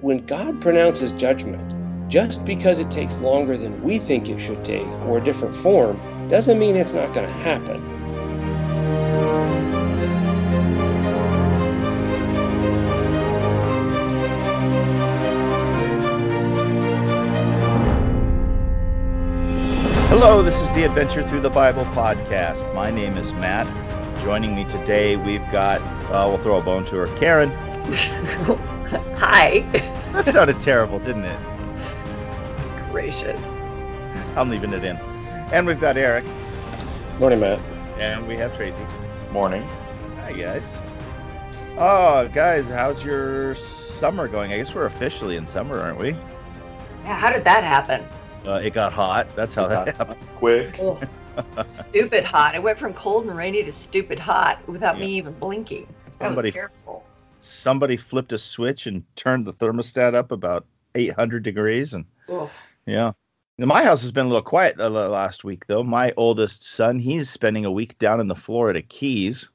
when God pronounces judgment, just because it takes longer than we think it should take or a different form doesn't mean it's not going to happen. Hello, this is the Adventure Through the Bible podcast. My name is Matt. Joining me today, we've got, uh, we'll throw a bone to her, Karen. Hi. That sounded terrible, didn't it? Gracious. I'm leaving it in. And we've got Eric. Morning, Matt. And we have Tracy. Morning. Hi, guys. Oh, guys, how's your summer going? I guess we're officially in summer, aren't we? Yeah, how did that happen? Uh, it got hot. That's how that happened. Quick. Oh, stupid hot. It went from cold and rainy to stupid hot without me even blinking. That Somebody- was terrible. Somebody flipped a switch and turned the thermostat up about 800 degrees, and Oof. Yeah. Now, My house has been a little quiet the last week, though. My oldest son, he's spending a week down in the Florida Keys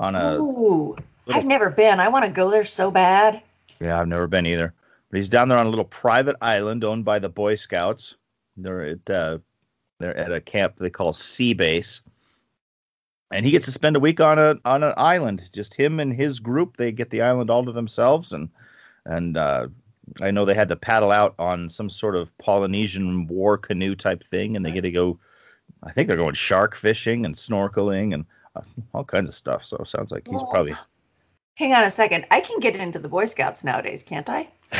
on a. Ooh, little- I've never been. I want to go there so bad. Yeah, I've never been either. But he's down there on a little private island owned by the Boy Scouts. They're at uh, they're at a camp they call Sea Base, and he gets to spend a week on a on an island. Just him and his group. They get the island all to themselves, and and uh, I know they had to paddle out on some sort of Polynesian war canoe type thing, and they get to go. I think they're going shark fishing and snorkeling and uh, all kinds of stuff. So it sounds like he's Well, probably Hang on a second. I can get into the Boy Scouts nowadays, can't I?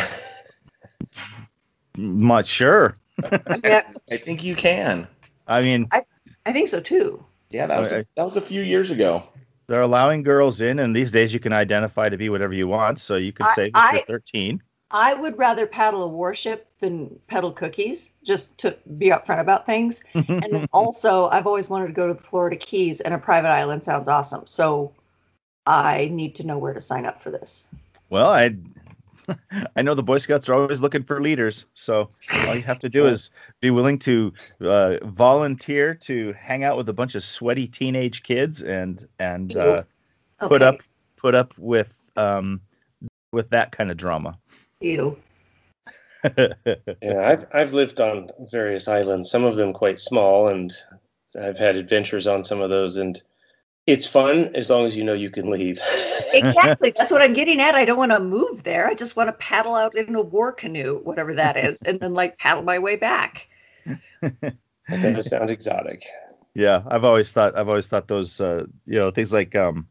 much sure. yeah, I think you can. I mean, I think so too. Yeah, that was I- a, that was a few years ago. they're allowing girls in, and these days you can identify to be whatever you want. So you could I- say that you're I- 13. I would rather paddle a warship than peddle cookies, just to be upfront about things. And then also, I've always wanted to go to the Florida Keys, and a private island sounds awesome. So I need to know where to sign up for this. well, I I know the Boy Scouts are always looking for leaders. So all you have to do is be willing to uh, volunteer to hang out with a bunch of sweaty teenage kids and and uh, put up put up with um with that kind of drama. Ew. Yeah, I've I've lived on various islands, some of them quite small, and I've had adventures on some of those, and it's fun as long as you know you can leave. Exactly. That's what I'm getting at. I don't want to move there. I just want to paddle out in a war canoe, whatever that is, and then like paddle my way back. That does sound exotic. Yeah, I've always thought I've always thought those uh, you know things like um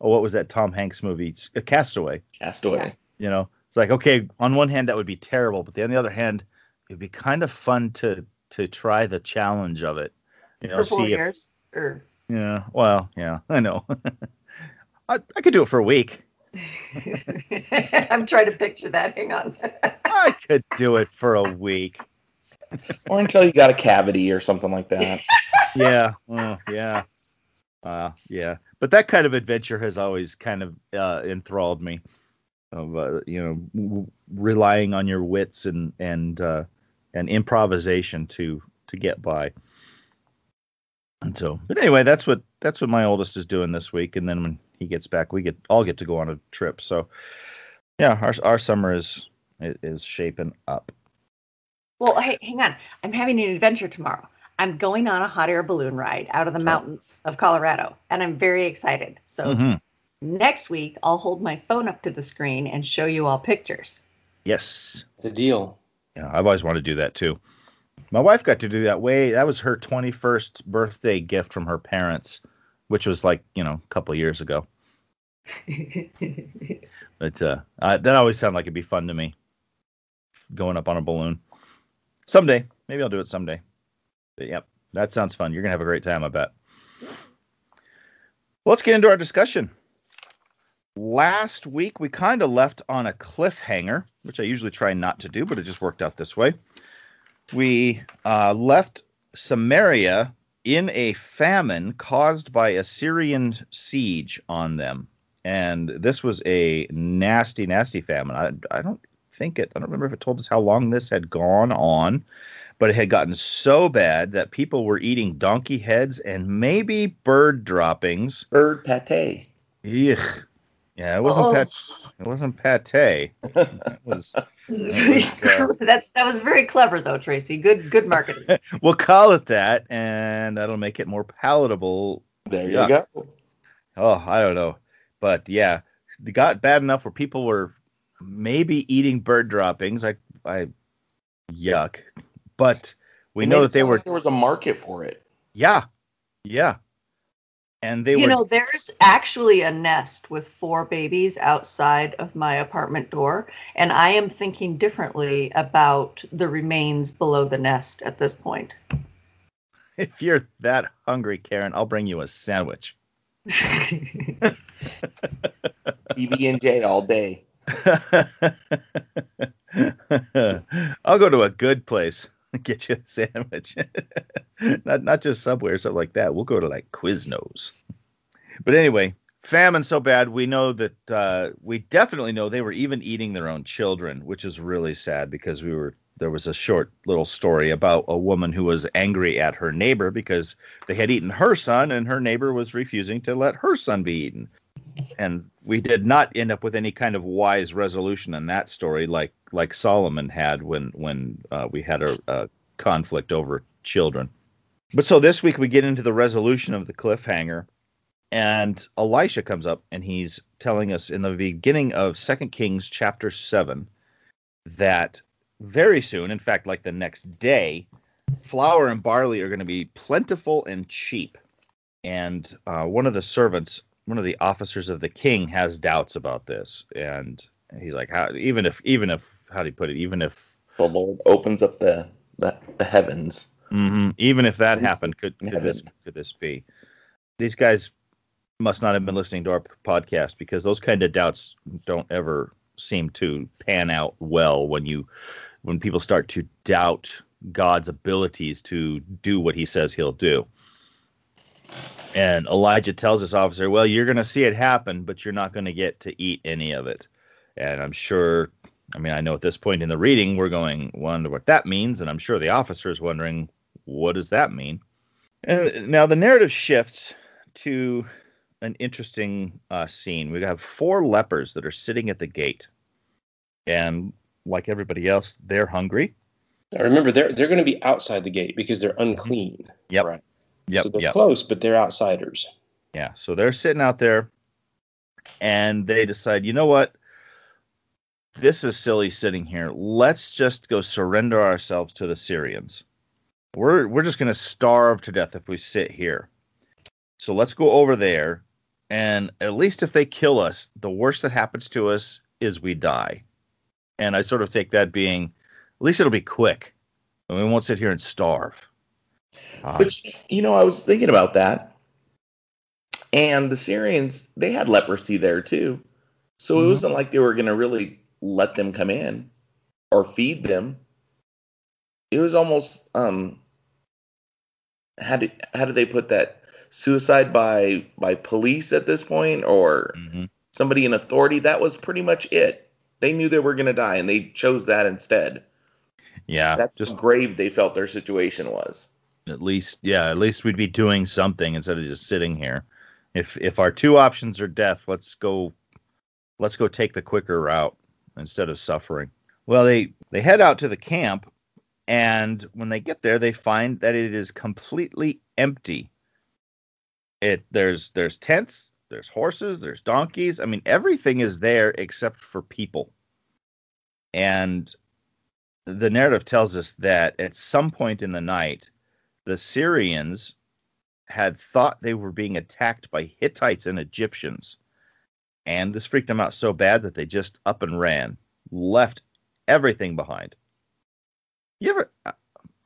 oh what was that Tom Hanks movie Uh, Castaway. Castaway. You know, it's like okay, on one hand that would be terrible, but on the other hand, it'd be kind of fun to to try the challenge of it. You know, For four see if years. Or yeah, well, yeah, I know. I, I could do it for a week. I'm trying to picture that. Hang on. I could do it for a week. Or until you got a cavity or something like that. Yeah, oh, yeah, uh, yeah. But that kind of adventure has always kind of uh, enthralled me. Of uh, you know, w- relying on your wits and and uh, and improvisation to to get by. And so, but anyway, that's what that's what my oldest is doing this week. And then when he gets back, we get all get to go on a trip. So, yeah, our our summer is is shaping up. Well, hey, hang on. I'm having an adventure tomorrow. I'm going on a hot air balloon ride out of the mountains of Colorado, and I'm very excited. So Mhm. next week, I'll hold my phone up to the screen and show you all pictures. Yes, The deal. Yeah, I've always wanted to do that too. My wife got to do that way. That was her 21st birthday gift from her parents, which was like, you know, a couple years ago. But uh, uh, that always sounded like it'd be fun to me going up on a balloon. Someday. Maybe I'll do it someday. But yep, that sounds fun. You're going to have a great time, I bet. Well, let's get into our discussion. Last week, we kind of left on a cliffhanger, which I usually try not to do, but it just worked out this way. We uh, left Samaria in a famine caused by Assyrian siege on them. And this was a nasty, nasty famine. I, I don't think it, I don't remember if it told us how long this had gone on, but it had gotten so bad that people were eating donkey heads and maybe bird droppings. Bird pate. Yuck. Yeah, it wasn't Oh. pate. It wasn't pate. It was. was, uh, That's that was very clever though, Tracy. Good good marketing. We'll call it that, and that'll make it more palatable. There Yeah. you go. Oh, I don't know, but yeah, it got bad enough where people were maybe eating bird droppings. I, I, yuck. But we It know that they were. like there was a market for it. Yeah, yeah, and they you were. know, there's actually a nest with four babies outside of my apartment door, and I am thinking differently about the remains below the nest at this point. if you're that hungry, Karen, I'll bring you a sandwich. PB and J all day. I'll go to a good place and get you a sandwich. not not just Subway or something like that. We'll go to like Quiznos. But anyway, famine so bad. We know that uh, we definitely know they were even eating their own children, which is really sad because we were there was a short little story about a woman who was angry at her neighbor because they had eaten her son and her neighbor was refusing to let her son be eaten and we did not end up with any kind of wise resolution in that story like like Solomon had when when uh, we had a, a conflict over children. But so this week we get into the resolution of the cliffhanger, and Elisha comes up and he's telling us in the beginning of Second Kings chapter seven that very soon, in fact, like the next day, flour and barley are going to be plentiful and cheap. And uh, one of the servants one of the officers of the king has doubts about this and he's like how even if even if how do you put it? Even if The Lord opens up the the, the heavens. mhm, even if that happened could, could this could this be? These guys must not have been listening to our podcast because those kind of doubts don't ever seem to pan out well when you when people start to doubt god's abilities to do what he says he'll do and elijah tells this officer well you're going to see it happen but you're not going to get to eat any of it. And i'm sure i mean i know at this point in the reading we're going wonder what that means and i'm sure the officer is wondering what does that mean? And now the narrative shifts to an interesting uh, scene. We have four lepers that are sitting at the gate and like everybody else they're hungry. Now, remember, they're they're going to be outside the gate because they're unclean. yep. Right. Yep so they're yep close, but they're outsiders. Yeah, so they're sitting out there and they decide, you know what? This is silly sitting here. Let's just go surrender ourselves to the Syrians. We're we're just going to starve to death if we sit here. So let's go over there and at least if they kill us, the worst that happens to us is we die. And I sort of take that being at least it'll be quick. And we won't sit here and starve. But you know, I was thinking about that. And the Syrians, they had leprosy there too. So Mhm. it wasn't like they were going to really let them come in or feed them. It was almost um how did how did they put that suicide by by police at this point or mhm. somebody in authority that was pretty much it. They knew they were going to die and they chose that instead. Yeah, That's just grave they felt their situation was. At least yeah at least we'd be doing something instead of just sitting here. If if our two options are death let's go let's go take the quicker route instead of suffering. Well they they head out to the camp and when they get there they find that it is completely empty. It there's there's tents there's horses there's donkeys. I mean everything is there except for people. And the narrative tells us that at some point in the night the Syrians had thought they were being attacked by Hittites and Egyptians. And this freaked them out so bad that they just up and ran, left everything behind. You ever,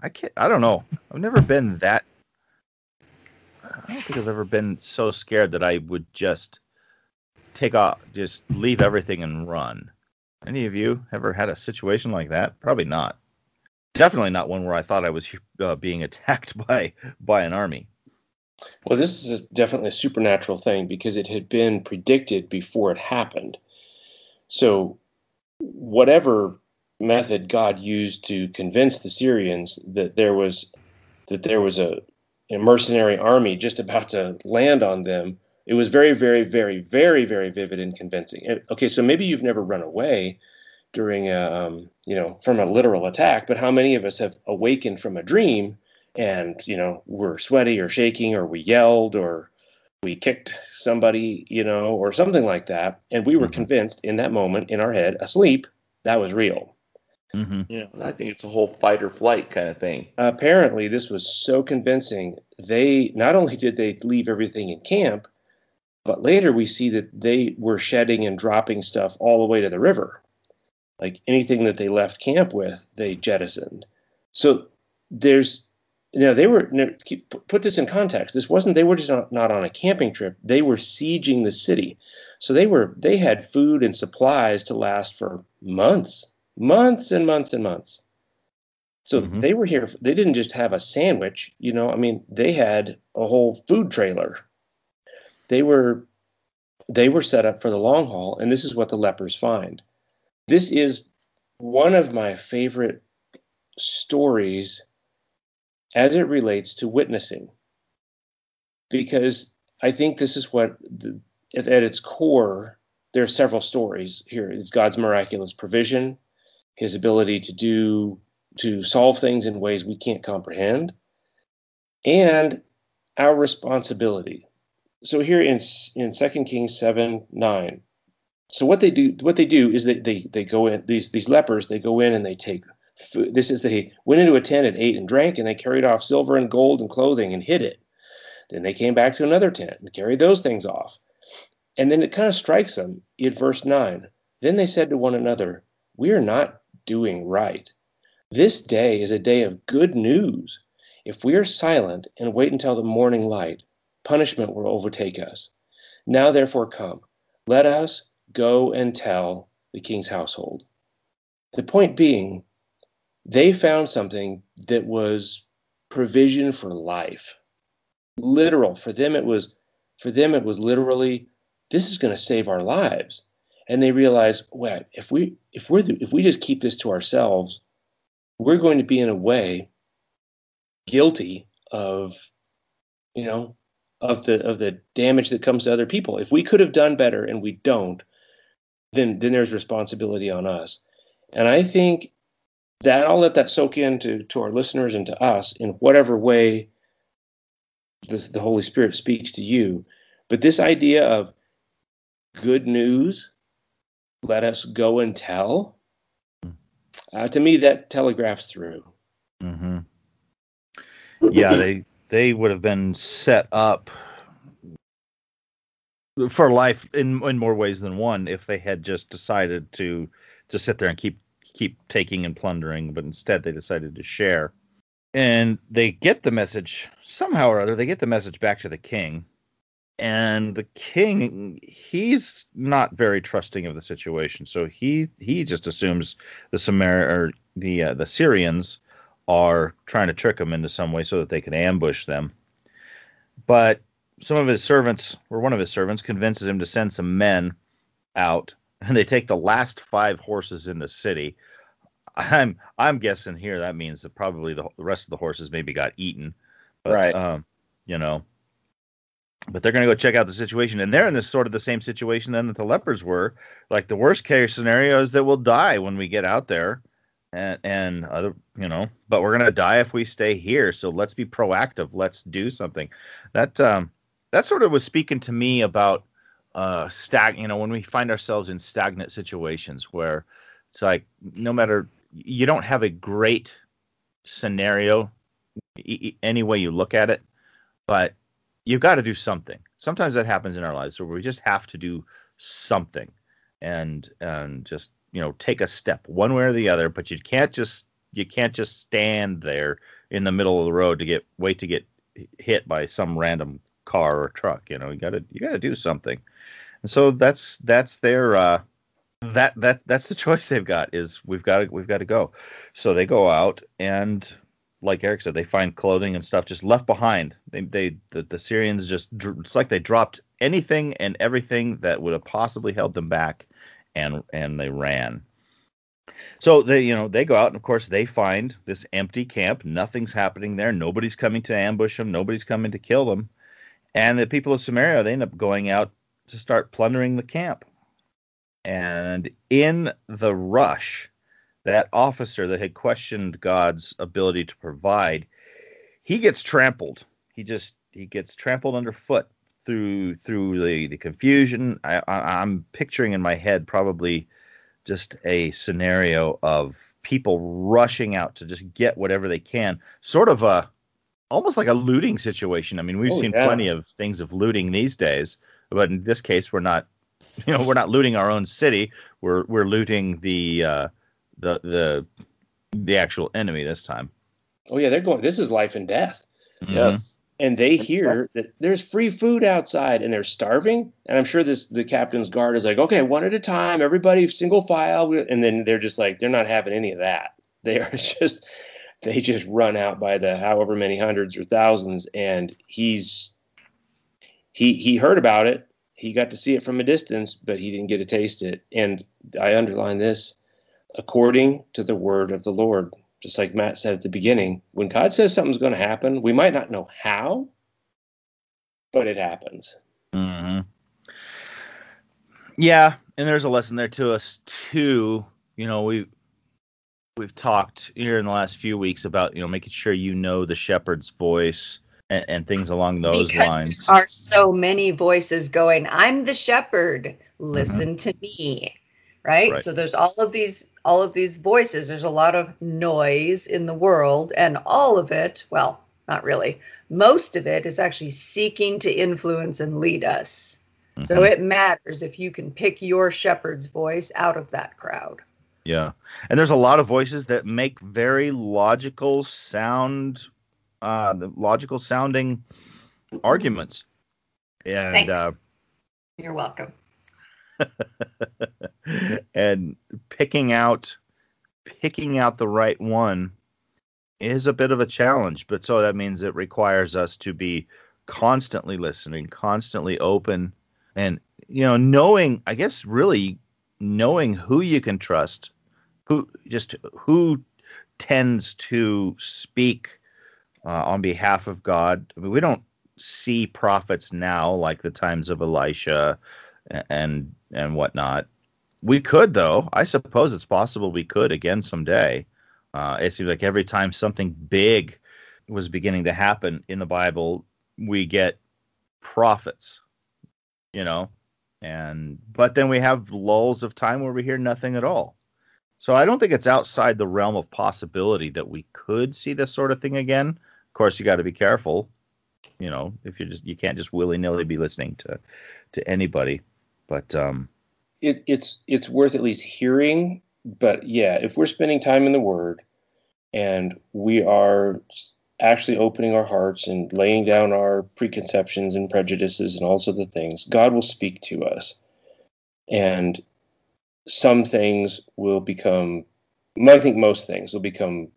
I- can't, I don't know. I've never been that, I don't think I've ever been so scared that I would just take off, just leave everything and run. Any of you ever had a situation like that? Probably not definitely not one where I thought I was uh, being attacked by by an army. Well, this is definitely a supernatural thing because it had been predicted before it happened. So, whatever method God used to convince the Syrians that there was that there was a, a mercenary army just about to land on them, It was very, very, very, very, very vivid and convincing. And, okay, so maybe you've never run away during a, um, you know, from a literal attack, but how many of us have awakened from a dream and, you know, we're sweaty or shaking or we yelled or we kicked somebody, you know, or something like that, and we were Mhm. convinced in that moment in our head, asleep, that was real. Mm-hmm. Yeah, I think it's a whole fight or flight kind of thing. apparently this was so convincing they not only did they leave everything in camp but later we see that they were shedding and dropping stuff all the way to the river like anything that they left camp with they jettisoned so there's you know they were keep, put this in context this wasn't they were just not, not on a camping trip they were sieging the city so they were they had food and supplies to last for months months and months and months so Mhm. they were here. They didn't just have a sandwich, you know. I mean, they had a whole food trailer. They were, they were set up for the long haul, and this is what the lepers find. This is one of my favorite stories as it relates to witnessing, because I think this is what, the, at, at its core, there are several stories here. It's God's miraculous provision, His ability to do to solve things in ways we can't comprehend and our responsibility so here in in second kings 7 9 so what they do what they do is that they they go in these these lepers they go in and they take food this is they went into a tent and ate and drank and they carried off silver and gold and clothing and hid it then they came back to another tent and carried those things off and then it kind of strikes them in verse 9 then they said to one another we are not doing right this day is a day of good news. If we are silent and wait until the morning light, punishment will overtake us. Now, therefore, come. Let us go and tell the king's household. The point being, they found something that was provision for life. Literal. For them it was for them it was literally this is going to save our lives. And they realized, well, if we if we're the, if we just keep this to ourselves, we're going to be in a way guilty of you know of the of the damage that comes to other people if we could have done better and we don't then then there's responsibility on us and i think that i'll let that soak into to our listeners and to us in whatever way this, the holy spirit speaks to you but this idea of good news let us go and tell uh, to me, that telegraphs through. Mm-hmm. Yeah, they they would have been set up for life in in more ways than one if they had just decided to to sit there and keep keep taking and plundering, but instead they decided to share. And they get the message somehow or other. They get the message back to the king, and the king he's not very trusting of the situation. So he he just assumes the Samar or the uh, the Syrians are trying to trick him into some way so that they can ambush them. But some of his servants, or one of his servants, convinces him to send some men out, and they take the last five horses in the city. I'm I'm guessing here that means that probably the, the rest of the horses maybe got eaten, but, Right. Um, you know, but they're going to go check out the situation, and they're in this sort of the same situation then that the lepers were. Like the worst case scenario is that we'll die when we get out there, and and other you know, but we're going to die if we stay here. So let's be proactive. Let's do something. That um that sort of was speaking to me about uh stag. You know, when we find ourselves in stagnant situations where it's like no matter you don't have a great scenario e- any way you look at it, but you've got to do something. Sometimes that happens in our lives where we just have to do something and and just you know take a step one way or the other. But you can't just you can't just stand there in the middle of the road to get wait to get hit by some random car or truck. You know you got to you got to do something. And so that's that's their uh, that that that's the choice they've got is we've got to we've got to go. So they go out and like Eric said, they find clothing and stuff just left behind. They, they, the, the Syrians just, it's like they dropped anything and everything that would have possibly held them back, and and they ran. So they, you know, they go out and of course they find this empty camp. Nothing's happening there. Nobody's coming to ambush them. Nobody's coming to kill them. And the people of Samaria, they end up going out to start plundering the camp. And in the rush, that officer that had questioned God's ability to provide, he gets trampled. He just he gets trampled underfoot through through the the confusion. I, I, I'm picturing in my head probably just a scenario of people rushing out to just get whatever they can, sort of a almost like a looting situation. I mean, we've Oh, seen yeah. plenty of things of looting these days, but in this case, we're not. You know, we're not looting our own city. We're we're looting the uh, the the the actual enemy this time. Oh yeah, they're going. This is life and death. Mhm. Yes. and they hear that there's free food outside and they're starving and i'm sure this the captain's guard is like okay one at a time everybody single file and then they're just like they're not having any of that they are just they just run out by the however many hundreds or thousands and he's he he heard about it he got to see it from a distance but he didn't get to taste it and i underline this according to the word of the lord just like Matt said at the beginning, when God says something's going to happen, we might not know how, but it happens. hmm Yeah, and there's a lesson there to us too. You know, we we've talked here in the last few weeks about you know making sure you know the shepherd's voice and, and things along those because lines. there are so many voices going, I'm the shepherd, listen to me. Right? Right. So there's all of these all of these voices. There's a lot of noise in the world, and all of it, well, not really. Most of it is actually seeking to influence and lead us. So Mhm. it matters if you can pick your shepherd's voice out of that crowd. Yeah, and there's a lot of voices that make very logical sound, uh, logical sounding arguments, and Thanks. uh, You're welcome. and picking out picking out the right one is a bit of a challenge but so that means it requires us to be constantly listening constantly open and you know knowing i guess really knowing who you can trust who just who tends to speak uh, on behalf of god i mean we don't see prophets now like the times of elisha and and whatnot. We could, though. I suppose it's possible we could again someday. Uh, it seems like every time something big was beginning to happen in the Bible, we get prophets, you know, and but then we have lulls of time where we hear nothing at all. So I don't think it's outside the realm of possibility that we could see this sort of thing again. Of course, you got to be careful, you know, if you just you can't just willy nilly be listening to to anybody. But um, It, it's it's worth at least hearing, but yeah, if we're spending time in the Word and we are actually opening our hearts and laying down our preconceptions and prejudices and all sorts of things, God will speak to us, and some things will become. I think most things will become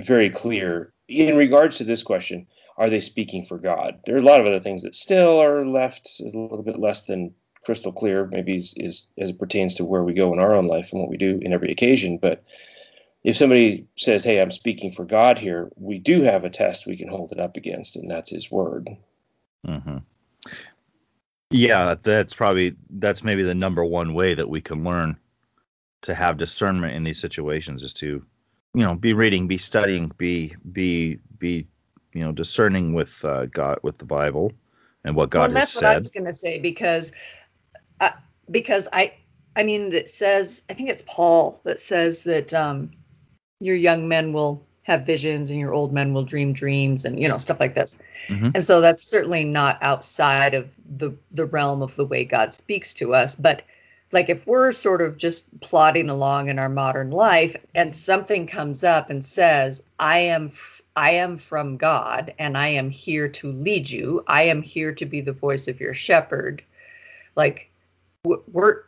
very clear in regards to this question. Are they speaking for God? There are a lot of other things that still are left a little bit less than crystal clear, maybe is, is as it pertains to where we go in our own life and what we do in every occasion. But if somebody says, "Hey, I'm speaking for God here," we do have a test we can hold it up against, and that's His Word. hmm Yeah, that's probably that's maybe the number one way that we can learn to have discernment in these situations is to, you know, be reading, be studying, be be be, you know, discerning with uh, God with the Bible and what God well, has that's what I was going to say because, uh, because I, I mean, that says I think it's Paul that says that um, your young men will have visions and your old men will dream dreams and you know stuff like this. Mhm. And so that's certainly not outside of the the realm of the way God speaks to us, but like if we're sort of just plodding along in our modern life and something comes up and says i am i am from god and i am here to lead you i am here to be the voice of your shepherd like we're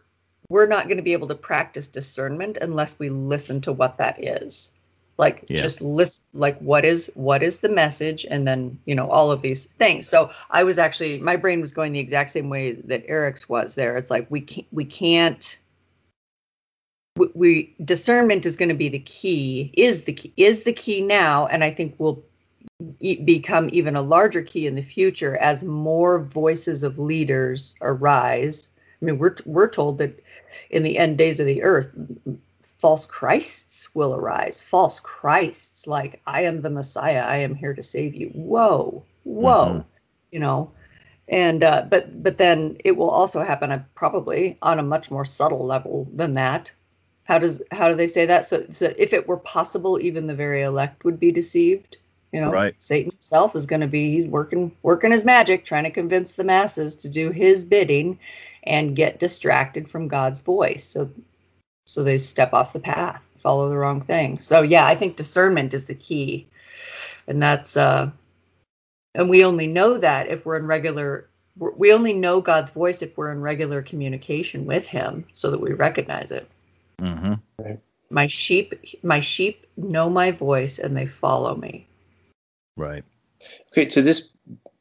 we're not going to be able to practice discernment unless we listen to what that is like Yeah. just list like what is what is the message and then you know all of these things so i was actually my brain was going the exact same way that eric's was there it's like we can't we can't we, we discernment is going to be the key is the key is the key now and i think we'll e- become even a larger key in the future as more voices of leaders arise. I mean, we're we're told that in the end days of the earth, false Christs will arise. False Christs, like I am the Messiah, I am here to save you. Whoa, whoa, Mhm. you know. And uh, but but then it will also happen uh, probably on a much more subtle level than that. How does how do they say that? So, so if it were possible, even the very elect would be deceived. You know, Right. Satan himself is going to be he's working working his magic, trying to convince the masses to do his bidding, and get distracted from God's voice. So so they step off the path, follow the wrong thing. So yeah, I think discernment is the key, and that's uh, and we only know that if we're in regular. we're- only know God's voice if we're in regular communication with Him, so that we recognize it. hmm My sheep, my sheep know my voice and they follow me. Right. Okay, so this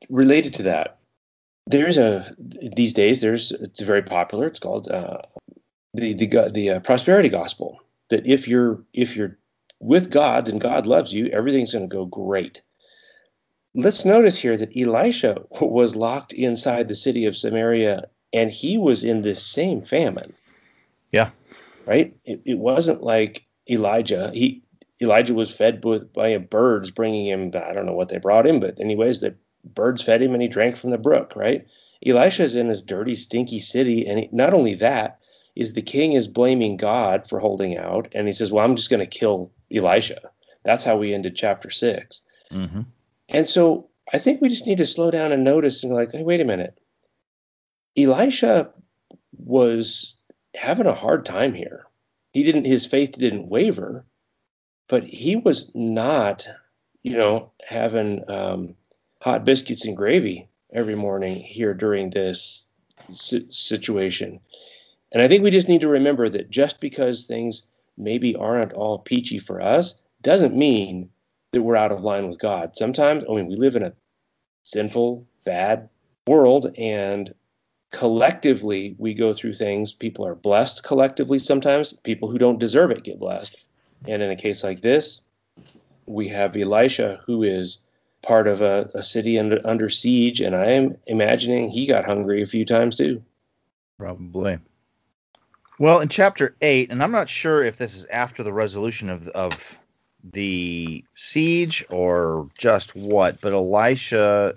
related to that, there's a these days there's it's very popular. It's called uh, the the the uh, prosperity gospel. That if you're if you're with God and God loves you, everything's going to go great. Let's notice here that Elisha was locked inside the city of Samaria, and he was in this same famine. Yeah. Right. It, it wasn't like Elijah. He Elijah was fed with by birds bringing him. I don't know what they brought him, but anyways, the birds fed him and he drank from the brook. Right. Elisha's in this dirty, stinky city, and he, not only that is the king is blaming God for holding out, and he says, "Well, I'm just going to kill Elisha." That's how we ended chapter six. hmm And so I think we just need to slow down and notice and like, hey, wait a minute. Elisha was having a hard time here. He didn't his faith didn't waver, but he was not, you know, having um, hot biscuits and gravy every morning here during this si- situation. And I think we just need to remember that just because things maybe aren't all peachy for us doesn't mean that we're out of line with God. Sometimes, I mean, we live in a sinful, bad world, and collectively we go through things. People are blessed collectively sometimes. People who don't deserve it get blessed. And in a case like this, we have Elisha, who is part of a, a city under, under siege, and I am imagining he got hungry a few times too. Probably. Well, in chapter eight, and I'm not sure if this is after the resolution of of the siege or just what, but Elisha.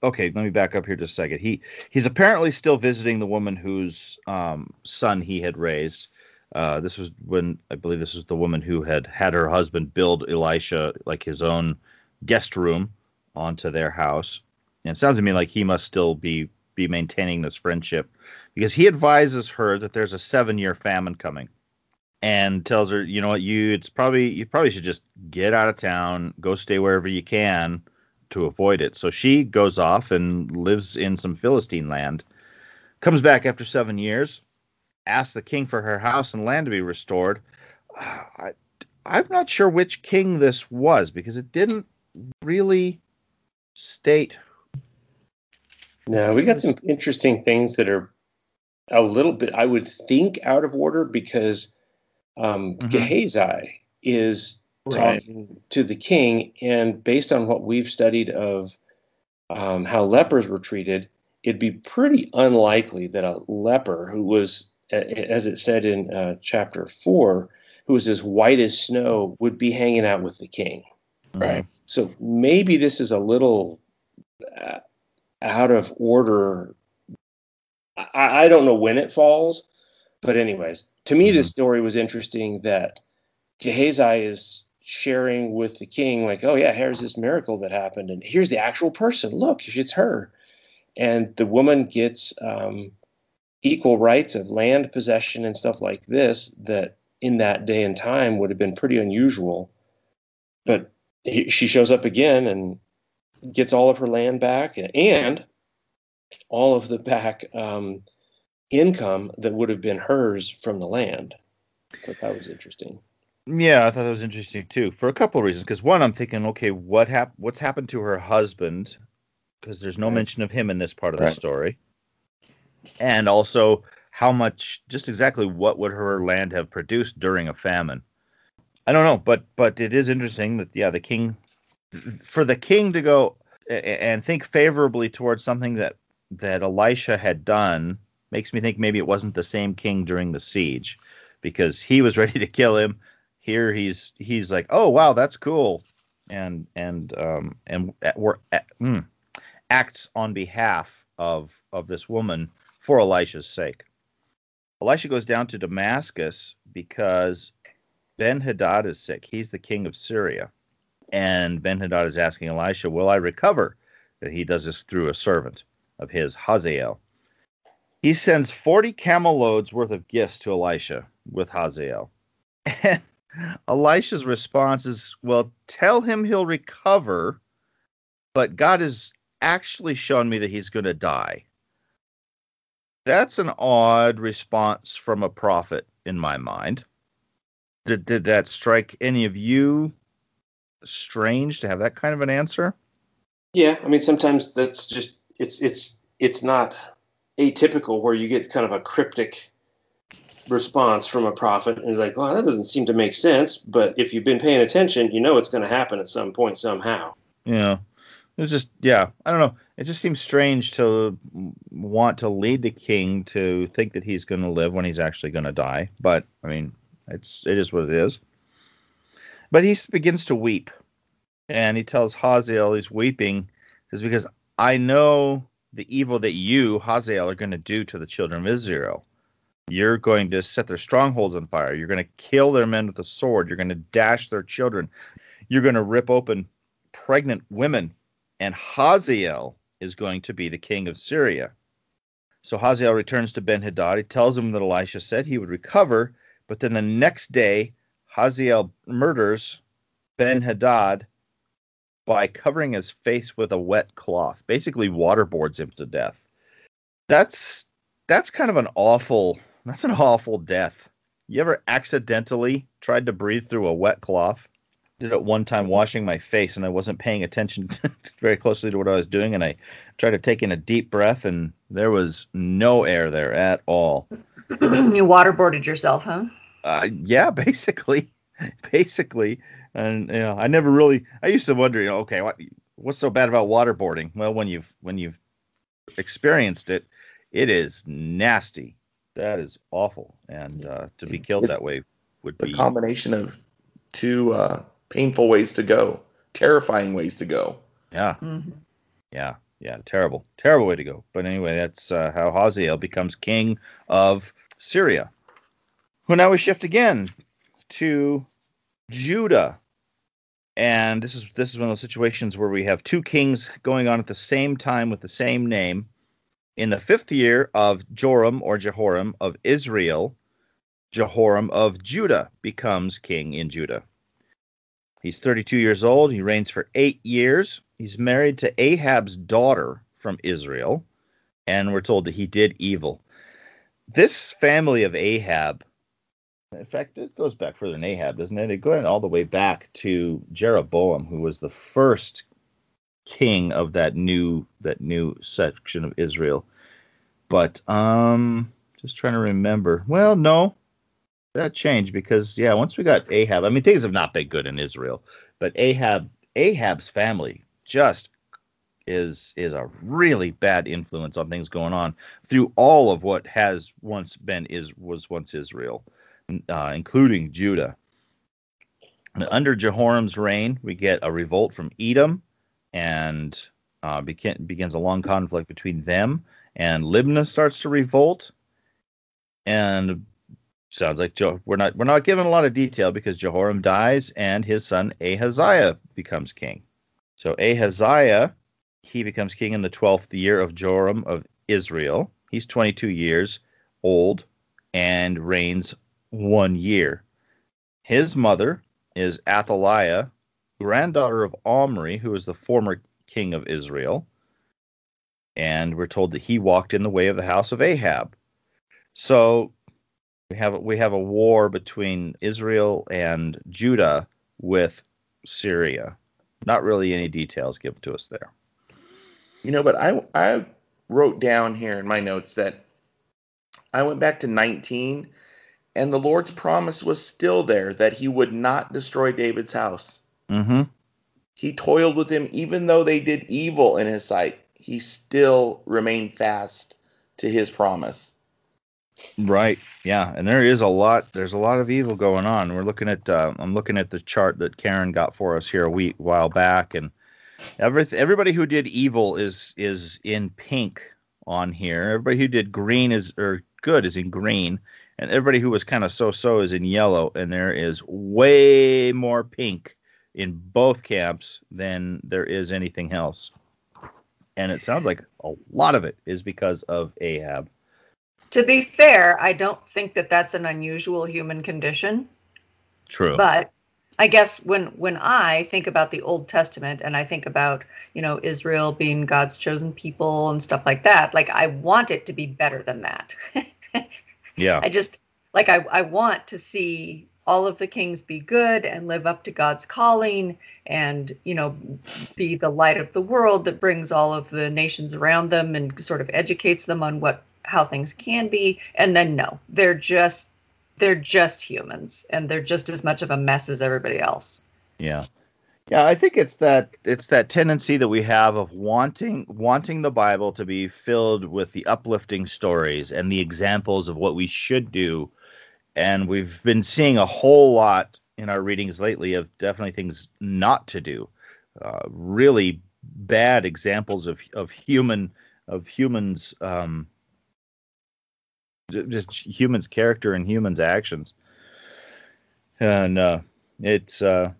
Okay, let me back up here just a second. He he's apparently still visiting the woman whose um, son he had raised. Uh, this was when I believe this was the woman who had had her husband build Elisha like his own guest room onto their house. And it sounds to me like he must still be be maintaining this friendship because he advises her that there's a seven year famine coming and tells her, you know what, you it's probably you probably should just get out of town, go stay wherever you can to avoid it. So she goes off and lives in some Philistine land, comes back after seven years, asks the king for her house and land to be restored. I, I'm not sure which king this was because it didn't really state. No, we got some interesting things that are a little bit, I would think, out of order because um, Mhm. Gehazi is Right. talking to the king, and based on what we've studied of um, how lepers were treated, it'd be pretty unlikely that a leper who was, as it said in uh, chapter four, who was as white as snow, would be hanging out with the king. Right. So maybe this is a little uh, out of order. I, I don't know when it falls, but anyways, to me, this story was interesting that Gehazi is sharing with the king, like, oh yeah, here's this miracle that happened, and here's the actual person. Look, it's her, and the woman gets um, equal rights of land possession and stuff like this. That in that day and time would have been pretty unusual, but he, she shows up again and gets all of her land back and all of the back um, income that would have been hers from the land. I thought that was interesting. Yeah, I thought that was interesting too, for a couple of reasons. Because one, I'm thinking, okay, what hap- What's happened to her husband? Because there's no Right. mention of him in this part of the story. And also, how much? Just exactly what would her land have produced during a famine? I don't know, but but it is interesting that yeah, the king for the king to go and think favorably towards something that that Elisha had done makes me think maybe it wasn't the same king during the siege because he was ready to kill him. Here he's he's like, oh wow, that's cool, and and um and we're mm, acts on behalf of of this woman for Elisha's sake. Elisha goes down to Damascus because Ben Hadad is sick. He's the king of Syria. And Ben Hadad is asking Elisha, Will I recover? That he does this through a servant of his, Hazael. He sends 40 camel loads worth of gifts to Elisha with Hazael. And Elisha's response is, Well, tell him he'll recover, but God has actually shown me that he's going to die. That's an odd response from a prophet in my mind. Did, did that strike any of you strange to have that kind of an answer? Yeah, I mean sometimes that's just it's it's it's not atypical where you get kind of a cryptic response from a prophet and it's like, well, that doesn't seem to make sense. But if you've been paying attention, you know it's going to happen at some point somehow. Yeah, it was just yeah, I don't know. It just seems strange to want to lead the king to think that he's going to live when he's actually going to die. But I mean, it's it is what it is. But he begins to weep, and he tells Hazael he's weeping is because I know the evil that you, Hazael, are going to do to the children of Israel. You're going to set their strongholds on fire. You're going to kill their men with a sword. You're going to dash their children. You're going to rip open pregnant women. And Hazael is going to be the king of Syria. So Hazael returns to Ben Hadad. He tells him that Elisha said he would recover, but then the next day, Hazael murders Ben Hadad by covering his face with a wet cloth, basically waterboards him to death. That's that's kind of an awful that's an awful death. You ever accidentally tried to breathe through a wet cloth? Did it one time washing my face and I wasn't paying attention very closely to what I was doing and I tried to take in a deep breath and there was no air there at all. you waterboarded yourself, huh? Uh, yeah, basically, basically, and you know, I never really. I used to wonder, you know, okay, what what's so bad about waterboarding? Well, when you've when you've experienced it, it is nasty. That is awful, and uh, to be killed it's that way would the be a combination of two uh, painful ways to go, terrifying ways to go. Yeah, mm-hmm. yeah, yeah, terrible, terrible way to go. But anyway, that's uh, how Hazael becomes king of Syria. Well, now we shift again to Judah. And this is this is one of those situations where we have two kings going on at the same time with the same name. In the fifth year of Joram or Jehoram of Israel, Jehoram of Judah becomes king in Judah. He's 32 years old. He reigns for eight years. He's married to Ahab's daughter from Israel, and we're told that he did evil. This family of Ahab in fact, it goes back further than Ahab, doesn't it? It goes all the way back to Jeroboam, who was the first king of that new that new section of Israel. But um, just trying to remember. Well, no, that changed because yeah, once we got Ahab, I mean things have not been good in Israel, but Ahab Ahab's family just is is a really bad influence on things going on through all of what has once been is was once Israel uh, including Judah. And under Jehoram's reign, we get a revolt from Edom, and uh, begin, begins a long conflict between them. And Libnah starts to revolt, and sounds like jo- we're not we're not given a lot of detail because Jehoram dies and his son Ahaziah becomes king. So Ahaziah he becomes king in the twelfth year of Joram of Israel. He's 22 years old and reigns one year. His mother is Athaliah, granddaughter of Omri, who was the former king of Israel. And we're told that he walked in the way of the house of Ahab. So we have we have a war between Israel and Judah with Syria. Not really any details given to us there. You know, but I I wrote down here in my notes that I went back to 19 and the Lord's promise was still there that he would not destroy David's house. Mm-hmm. He toiled with him, even though they did evil in his sight. He still remained fast to his promise. Right. Yeah, and there is a lot. There's a lot of evil going on. We're looking at. Uh, I'm looking at the chart that Karen got for us here a week while back, and every everybody who did evil is is in pink on here. Everybody who did green is or good is in green, and everybody who was kind of so so is in yellow. And there is way more pink in both camps than there is anything else. And it sounds like a lot of it is because of Ahab. To be fair, I don't think that that's an unusual human condition. True. But I guess when when I think about the Old Testament and I think about you know Israel being God's chosen people and stuff like that, like I want it to be better than that. yeah. I just like I I want to see all of the kings be good and live up to God's calling and you know be the light of the world that brings all of the nations around them and sort of educates them on what how things can be. And then no they're just they're just humans and they're just as much of a mess as everybody else. Yeah yeah i think it's that it's that tendency that we have of wanting wanting the bible to be filled with the uplifting stories and the examples of what we should do and we've been seeing a whole lot in our readings lately of definitely things not to do uh, really bad examples of of human of humans um, just humans' character and humans' actions. And uh, it's uh,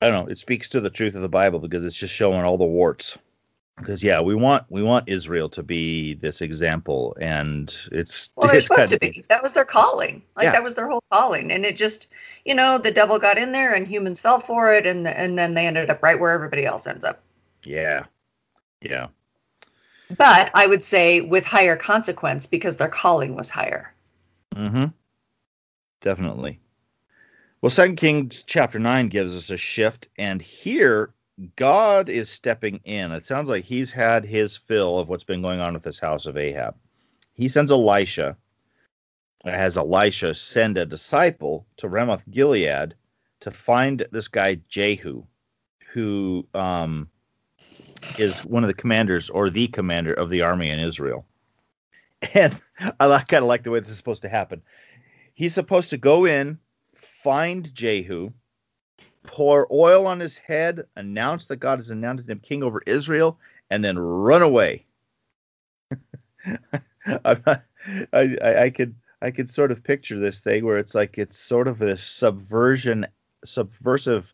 I don't know. It speaks to the truth of the Bible because it's just showing all the warts. Because yeah, we want we want Israel to be this example, and it's well, they're it's supposed to be. That was their calling. Like Yeah. that was their whole calling, and it just, you know, the devil got in there, and humans fell for it, and and then they ended up right where everybody else ends up. Yeah, yeah, But I would say with higher consequence because their calling was higher. mm-hmm. Definitely. Well, Second Kings chapter nine gives us a shift, and here God is stepping in. It sounds like he's had his fill of what's been going on with this house of Ahab. He sends Elisha, has Elisha send a disciple to Ramoth Gilead to find this guy Jehu, who um, is one of the commanders or the commander of the army in Israel. And I kind of like the way this is supposed to happen. He's supposed to go in, find Jehu, pour oil on his head, announce that God has announced him king over Israel, and then run away. Not- I, I, could I could sort of picture this thing where it's like it's sort of a subversion, subversive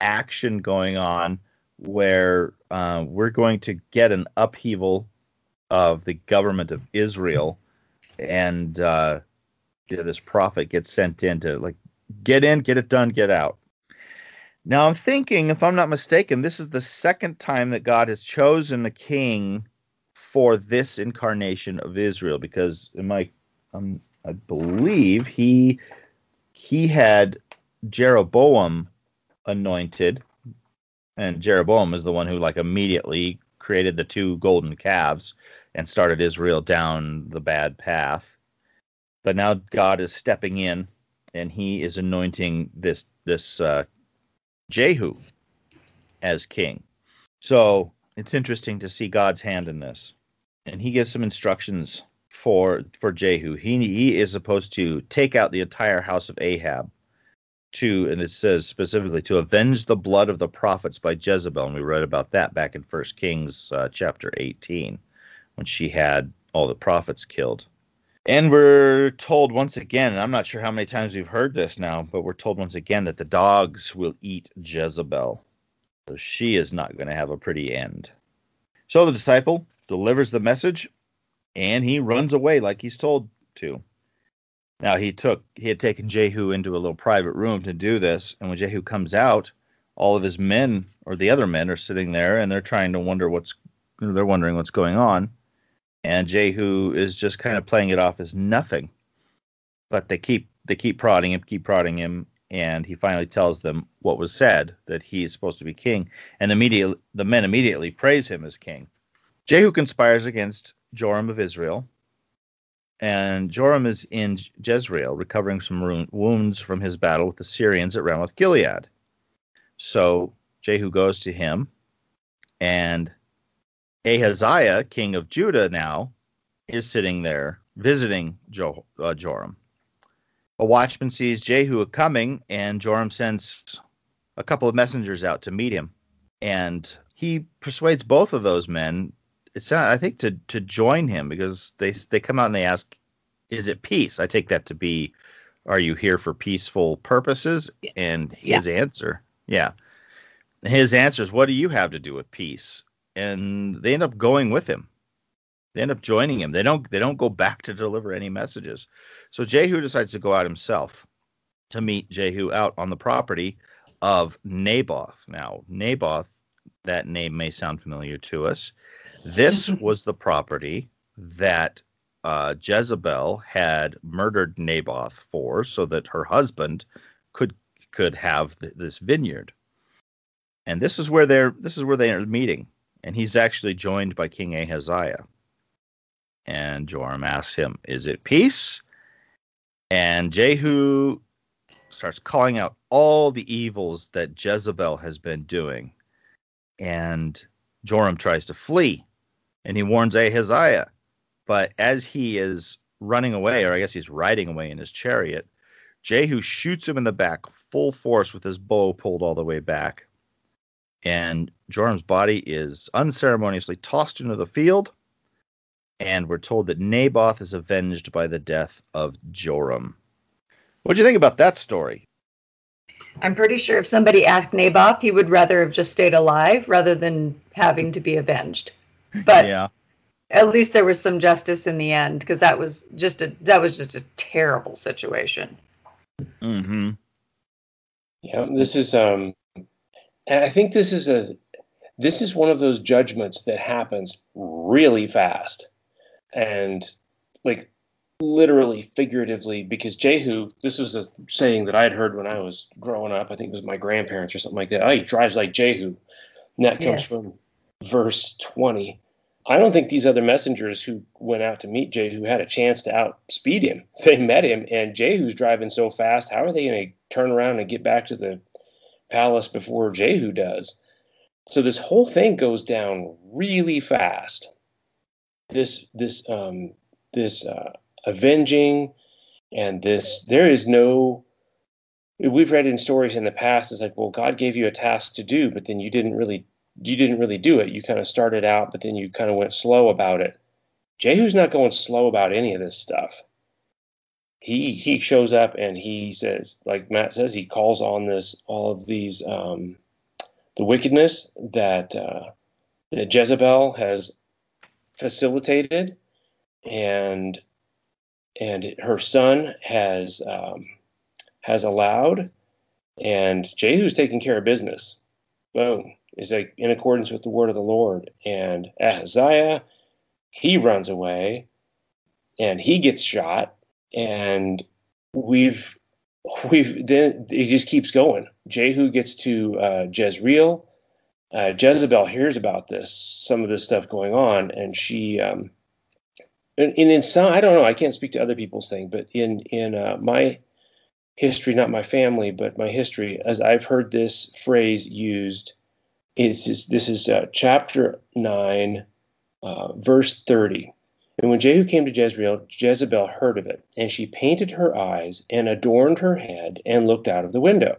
action going on, where uh, we're going to get an upheaval of the government of Israel, and uh, yeah, this prophet gets sent in to like get in, get it done, get out. Now I'm thinking, if I'm not mistaken, this is the second time that God has chosen a king for this incarnation of Israel, because in my, um, I believe he he had Jeroboam anointed, and Jeroboam is the one who like immediately created the two golden calves and started Israel down the bad path. But now God is stepping in, and He is anointing this this uh, Jehu as king. So it's interesting to see God's hand in this, and He gives some instructions for for Jehu. He he is supposed to take out the entire house of Ahab to, and it says specifically to avenge the blood of the prophets by Jezebel, and we read about that back in First Kings uh, chapter eighteen when she had all the prophets killed. And we're told once again, I'm not sure how many times we've heard this now, but we're told once again that the dogs will eat Jezebel. So she is not going to have a pretty end. So the disciple delivers the message and he runs away like he's told to. Now he took he had taken Jehu into a little private room to do this, and when Jehu comes out, all of his men or the other men are sitting there and they're trying to wonder what's they're wondering what's going on and Jehu is just kind of playing it off as nothing. But they keep they keep prodding him, keep prodding him, and he finally tells them what was said that he is supposed to be king, and immediately the men immediately praise him as king. Jehu conspires against Joram of Israel, and Joram is in Jezreel, recovering some wounds from his battle with the Syrians at Ramoth Gilead. So Jehu goes to him, and Ahaziah, king of Judah, now is sitting there visiting jo- uh, Joram. A watchman sees Jehu coming, and Joram sends a couple of messengers out to meet him. And he persuades both of those men, it's not, I think, to to join him because they they come out and they ask, "Is it peace?" I take that to be, "Are you here for peaceful purposes?" And his yeah. answer, yeah, his answer is, "What do you have to do with peace?" And they end up going with him. They end up joining him. They don't they don't go back to deliver any messages. So Jehu decides to go out himself to meet Jehu out on the property of Naboth. Now, Naboth, that name may sound familiar to us. This was the property that uh, Jezebel had murdered Naboth for, so that her husband could could have th- this vineyard. And this is where they're this is where they are meeting, and he's actually joined by King Ahaziah. And Joram asks him, "Is it peace?" And Jehu starts calling out all the evils that Jezebel has been doing. And Joram tries to flee and he warns Ahaziah. But as he is running away, or I guess he's riding away in his chariot, Jehu shoots him in the back full force with his bow pulled all the way back. And Joram's body is unceremoniously tossed into the field. And we're told that Naboth is avenged by the death of Joram. What do you think about that story? I'm pretty sure if somebody asked Naboth, he would rather have just stayed alive rather than having to be avenged. But yeah. at least there was some justice in the end because that was just a that was just a terrible situation. Mm-hmm. Yeah, this is um and I think this is a this is one of those judgments that happens really fast. And like literally, figuratively, because Jehu, this was a saying that I had heard when I was growing up. I think it was my grandparents or something like that. Oh, he drives like Jehu. And that comes yes. from verse 20. I don't think these other messengers who went out to meet Jehu had a chance to outspeed him. They met him, and Jehu's driving so fast. How are they going to turn around and get back to the palace before Jehu does? So this whole thing goes down really fast. This this um, this uh, avenging and this there is no we've read in stories in the past it's like well god gave you a task to do but then you didn't really you didn't really do it you kind of started out but then you kind of went slow about it jehu's not going slow about any of this stuff he he shows up and he says like matt says he calls on this all of these um the wickedness that uh that jezebel has facilitated and and her son has um, has allowed, and Jehu's taking care of business. Boom is like in accordance with the word of the Lord. And Ahaziah, he runs away, and he gets shot, and we've we've then it just keeps going. Jehu gets to uh, Jezreel. Uh, Jezebel hears about this, some of this stuff going on, and she um, and, and in some, I don't know, I can't speak to other people's thing, but in in uh, my history, not my family, but my history, as I've heard this phrase used, is this is uh, chapter nine, uh, verse thirty. And when Jehu came to Jezreel, Jezebel heard of it, and she painted her eyes and adorned her head and looked out of the window.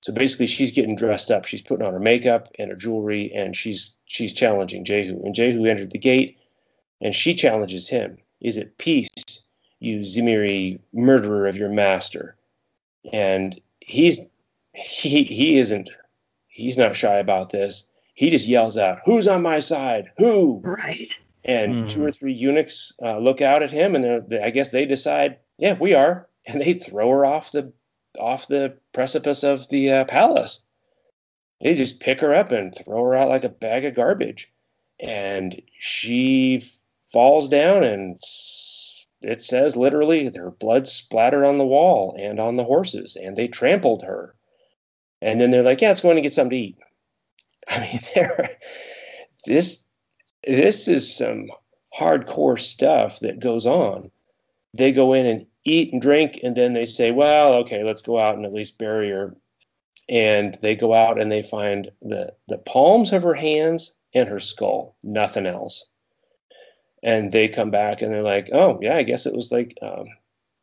So basically, she's getting dressed up. She's putting on her makeup and her jewelry, and she's she's challenging Jehu. And Jehu entered the gate and she challenges him Is it peace, you Zimri murderer of your master? And he's he he isn't he's not shy about this. He just yells out, "Who's on my side? Who?" Right. And mm. two or three eunuchs uh, look out at him, and I guess they decide, "Yeah, we are," and they throw her off the off the precipice of the uh, palace. They just pick her up and throw her out like a bag of garbage, and she falls down and it says literally their blood splattered on the wall and on the horses and they trampled her and then they're like yeah it's going to get something to eat i mean there this this is some hardcore stuff that goes on they go in and eat and drink and then they say well okay let's go out and at least bury her and they go out and they find the, the palms of her hands and her skull, nothing else. And they come back and they're like, oh, yeah, I guess it was like, um,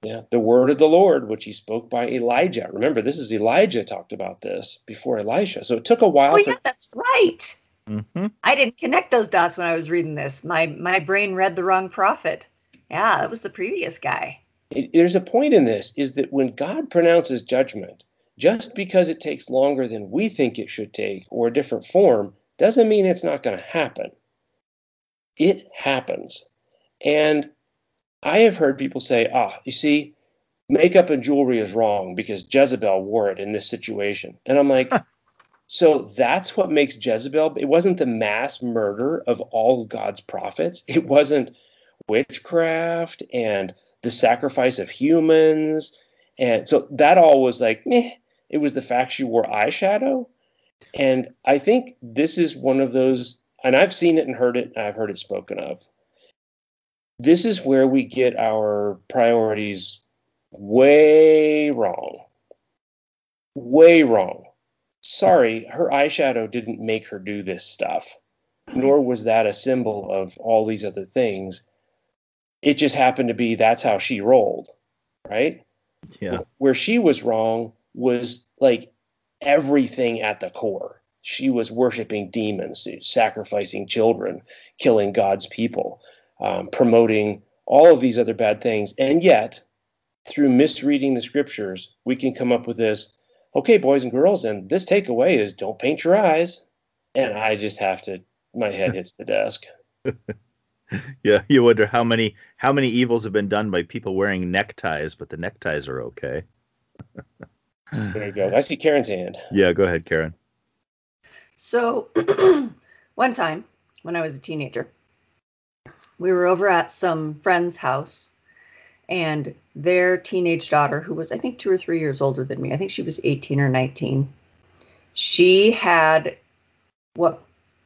yeah, the word of the Lord, which he spoke by Elijah. Remember, this is Elijah talked about this before Elisha. So it took a while. Oh, to, yeah, that's right. Mm-hmm. I didn't connect those dots when I was reading this. My my brain read the wrong prophet. Yeah, it was the previous guy. it, there's a point in this is that when God pronounces judgment, just because it takes longer than we think it should take or a different form doesn't mean it's not going to happen. It happens. And I have heard people say, ah, you see, makeup and jewelry is wrong because Jezebel wore it in this situation. And I'm like, so that's what makes Jezebel. It wasn't the mass murder of all of God's prophets. It wasn't witchcraft and the sacrifice of humans. And so that all was like, meh. It was the fact she wore eyeshadow. And I think this is one of those, and I've seen it and heard it, and I've heard it spoken of. This is where we get our priorities way wrong. Way wrong. Sorry, her eyeshadow didn't make her do this stuff, nor was that a symbol of all these other things. It just happened to be that's how she rolled, right? Yeah. Where she was wrong was like everything at the core. She was worshiping demons, sacrificing children, killing God's people, um, promoting all of these other bad things. And yet, through misreading the scriptures, we can come up with this okay, boys and girls, and this takeaway is don't paint your eyes. And I just have to, my head hits the desk. Yeah, you wonder how many how many evils have been done by people wearing neckties, but the neckties are okay. There you go. I see Karen's hand. Yeah, go ahead, Karen. So, one time when I was a teenager, we were over at some friend's house, and their teenage daughter, who was, I think, two or three years older than me, I think she was 18 or 19, she had what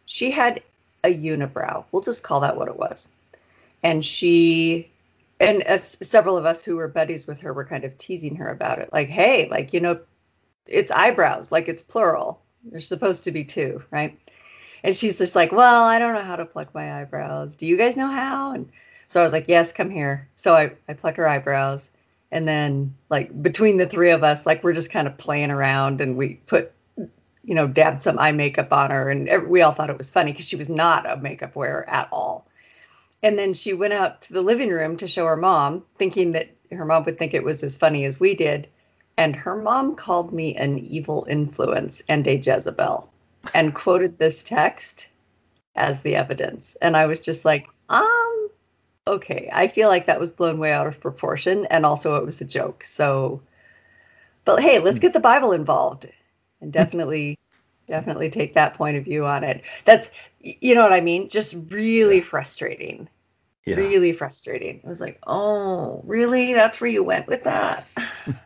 she had a unibrow. We'll just call that what it was. And she, and as several of us who were buddies with her were kind of teasing her about it. Like, hey, like, you know, it's eyebrows, like it's plural. There's supposed to be two, right? And she's just like, well, I don't know how to pluck my eyebrows. Do you guys know how? And so I was like, yes, come here. So I, I pluck her eyebrows. And then, like, between the three of us, like, we're just kind of playing around and we put, you know, dabbed some eye makeup on her. And we all thought it was funny because she was not a makeup wearer at all. And then she went out to the living room to show her mom, thinking that her mom would think it was as funny as we did. And her mom called me an evil influence and a Jezebel and quoted this text as the evidence. And I was just like, um, okay. I feel like that was blown way out of proportion. And also it was a joke. So, but hey, let's get the Bible involved and definitely, definitely take that point of view on it. That's, you know what I mean? Just really frustrating. Yeah. Really frustrating. I was like, oh, really? That's where you went with that?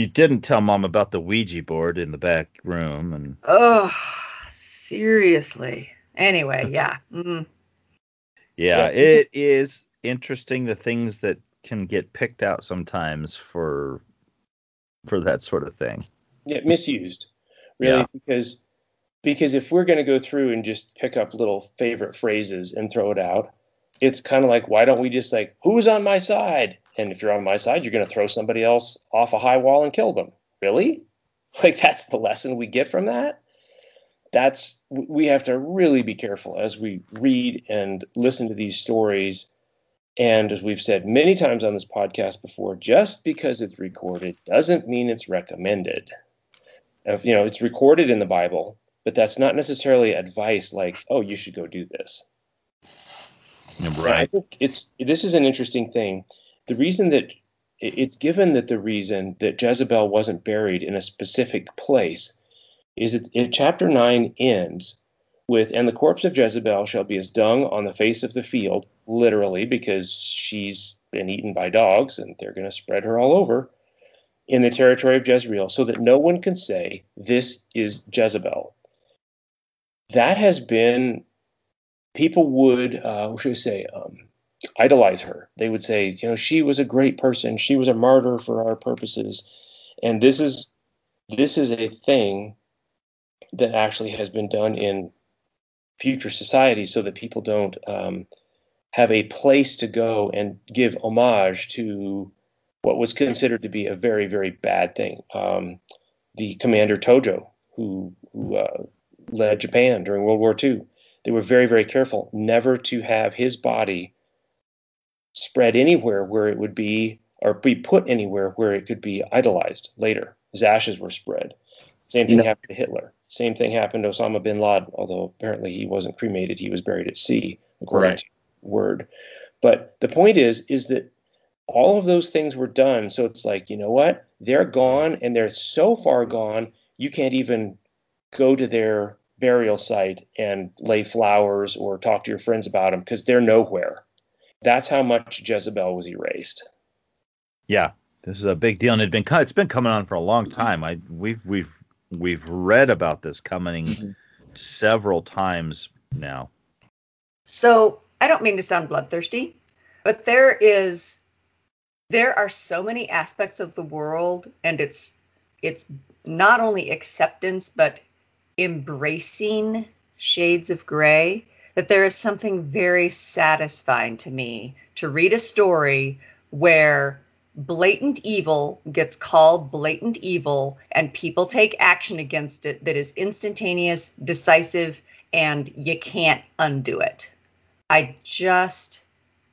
You didn't tell mom about the Ouija board in the back room, and Oh, seriously. Anyway, yeah. Mm. Yeah, it is interesting the things that can get picked out sometimes for for that sort of thing. Yeah, misused, really, Yeah. because because if we're going to go through and just pick up little favorite phrases and throw it out, it's kind of like why don't we just like who's on my side? And if you're on my side, you're going to throw somebody else off a high wall and kill them. Really? Like that's the lesson we get from that. That's we have to really be careful as we read and listen to these stories. And as we've said many times on this podcast before, just because it's recorded doesn't mean it's recommended. If, you know, it's recorded in the Bible, but that's not necessarily advice like, oh, you should go do this. And I think it's this is an interesting thing. The reason that it's given that the reason that Jezebel wasn't buried in a specific place is that it, chapter 9 ends with, and the corpse of Jezebel shall be as dung on the face of the field, literally, because she's been eaten by dogs and they're going to spread her all over in the territory of Jezreel, so that no one can say, This is Jezebel. That has been, people would, uh, what should I say, um, idolize her. They would say, you know, she was a great person. She was a martyr for our purposes. And this is this is a thing that actually has been done in future societies so that people don't um, have a place to go and give homage to what was considered to be a very, very bad thing. Um, the commander Tojo, who, who uh, led Japan during World War II, they were very, very careful never to have his body spread anywhere where it would be, or be put anywhere where it could be idolized later. His ashes were spread. Same thing happened to Hitler. Same thing happened to Osama bin Laden, although apparently he wasn't cremated; he was buried at sea, according right. to word. But the point is, is that all of those things were done. So it's like, you know what? They're gone, and they're so far gone, you can't even go to their burial site and lay flowers or talk to your friends about them because they're nowhere. That's how much Jezebel was erased. Yeah, this is a big deal, and it's been it's been coming on for a long time. I we've we've we've read about this coming mm-hmm. several times now. So I don't mean to sound bloodthirsty, but there is there are so many aspects of the world and it's it's not only acceptance but embracing shades of gray that there is something very satisfying to me to read a story where blatant evil gets called blatant evil and people take action against it that is instantaneous, decisive, and you can't undo it. I just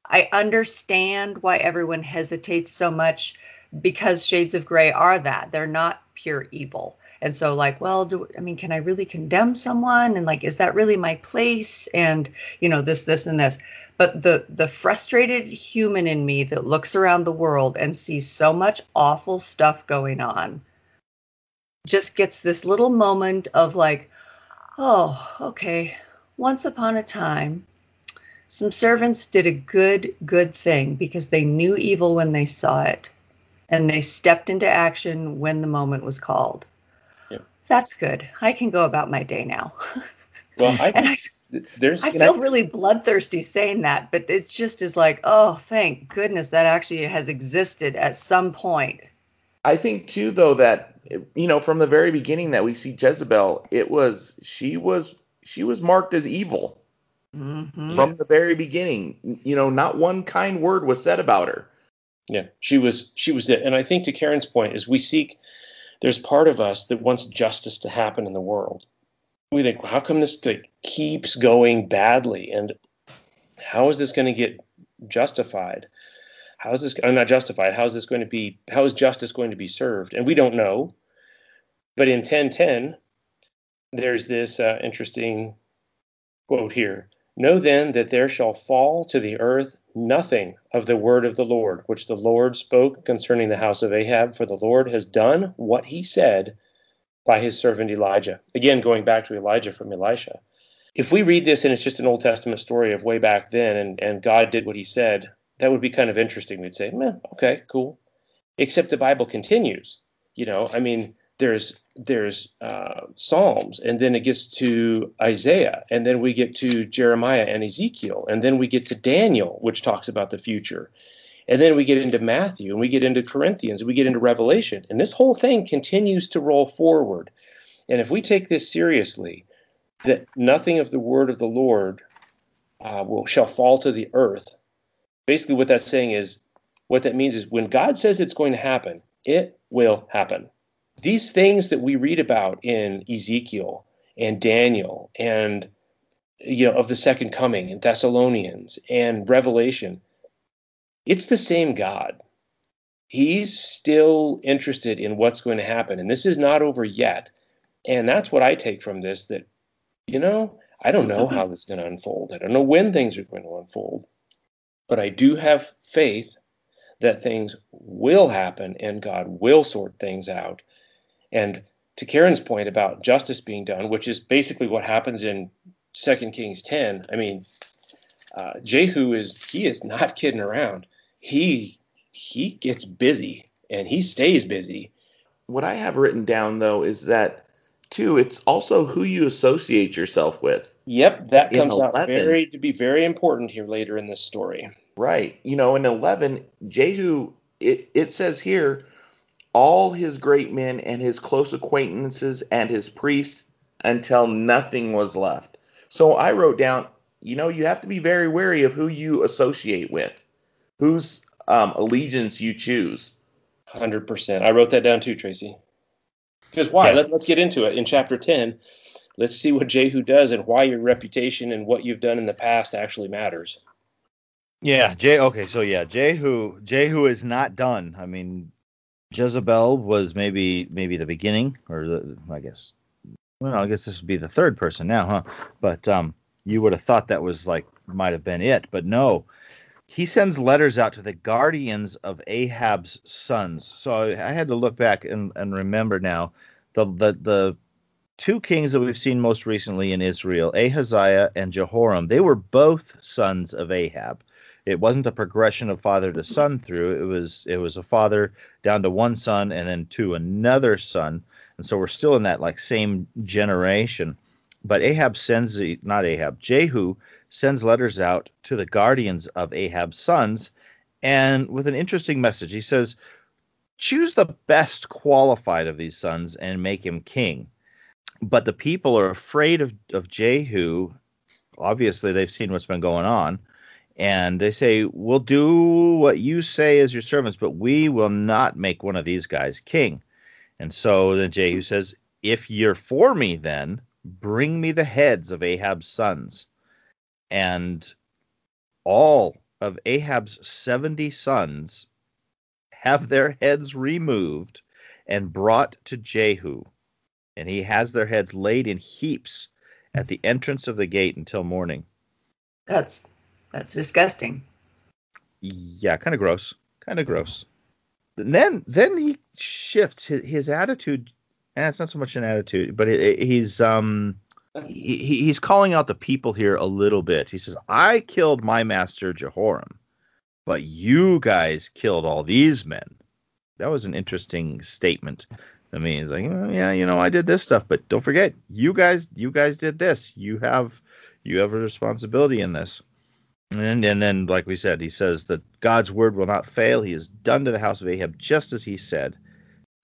I understand why everyone hesitates so much because shades of gray are that. They're not pure evil. And so like, well, do I mean can I really condemn someone and like is that really my place and you know this this and this but the the frustrated human in me that looks around the world and sees so much awful stuff going on just gets this little moment of like oh okay once upon a time some servants did a good good thing because they knew evil when they saw it and they stepped into action when the moment was called. Yeah. that's good. I can go about my day now. Well I, and I, there's I feel really bloodthirsty saying that, but it's just is like, oh, thank goodness that actually has existed at some point. I think too, though, that you know, from the very beginning that we see Jezebel, it was she was she was marked as evil mm-hmm. from the very beginning. You know, not one kind word was said about her. Yeah, she was she was it, and I think to Karen's point is we seek. There's part of us that wants justice to happen in the world we think, how come this like, keeps going badly? And how is this going to get justified? How is this I'm not justified? How is this going to be? How is justice going to be served? And we don't know. But in 1010, there's this uh, interesting quote here. Know then that there shall fall to the earth nothing of the word of the Lord, which the Lord spoke concerning the house of Ahab, for the Lord has done what he said by his servant Elijah. Again, going back to Elijah from Elisha. If we read this and it's just an Old Testament story of way back then and, and God did what he said, that would be kind of interesting. We'd say, Meh, okay, cool. Except the Bible continues. You know, I mean, there's there's uh, Psalms, and then it gets to Isaiah, and then we get to Jeremiah and Ezekiel, and then we get to Daniel, which talks about the future. And then we get into Matthew and we get into Corinthians, and we get into Revelation. And this whole thing continues to roll forward. And if we take this seriously, that nothing of the word of the Lord uh, will shall fall to the earth. Basically, what that's saying is, what that means is when God says it's going to happen, it will happen. These things that we read about in Ezekiel and Daniel and you know of the second coming in Thessalonians and Revelation, it's the same God. He's still interested in what's going to happen. And this is not over yet. And that's what I take from this that, you know, I don't know how this is going to unfold. I don't know when things are going to unfold. But I do have faith that things will happen and God will sort things out. And to Karen's point about justice being done, which is basically what happens in Second Kings 10, I mean, uh, Jehu is he is not kidding around he he gets busy and he stays busy. What I have written down though is that too it's also who you associate yourself with. Yep, that comes 11, out very to be very important here later in this story. Right. You know, in 11 Jehu it, it says here all his great men and his close acquaintances and his priests until nothing was left. So I wrote down, you know, you have to be very wary of who you associate with, whose um, allegiance you choose. Hundred percent. I wrote that down too, Tracy. Because why? Yeah. Let, let's get into it. In chapter ten, let's see what Jehu does and why your reputation and what you've done in the past actually matters. Yeah, Jay. Okay, so yeah, Jehu. Jehu is not done. I mean, Jezebel was maybe maybe the beginning, or the I guess. Well, I guess this would be the third person now, huh? But um, you would have thought that was like might have been it, but no. He sends letters out to the guardians of Ahab's sons. So I had to look back and, and remember now the the the two kings that we've seen most recently in Israel, Ahaziah and Jehoram. They were both sons of Ahab it wasn't a progression of father to son through it was it was a father down to one son and then to another son and so we're still in that like same generation but ahab sends the not ahab jehu sends letters out to the guardians of ahab's sons and with an interesting message he says choose the best qualified of these sons and make him king but the people are afraid of, of jehu obviously they've seen what's been going on and they say, We'll do what you say as your servants, but we will not make one of these guys king. And so then Jehu says, If you're for me, then bring me the heads of Ahab's sons. And all of Ahab's 70 sons have their heads removed and brought to Jehu. And he has their heads laid in heaps at the entrance of the gate until morning. That's that's disgusting. yeah kind of gross kind of gross and then then he shifts his, his attitude and it's not so much an attitude but it, it- he's um he, he- he's calling out the people here a little bit. He says i killed my master jehoram but you guys killed all these men. That was an interesting statement. I mean he's like "Oh, yeah you know i did this stuff but don't forget you guys you guys did this. You have you have a responsibility in this. And, and then, like we said, he says that God's word will not fail. He has done to the house of Ahab just as he said.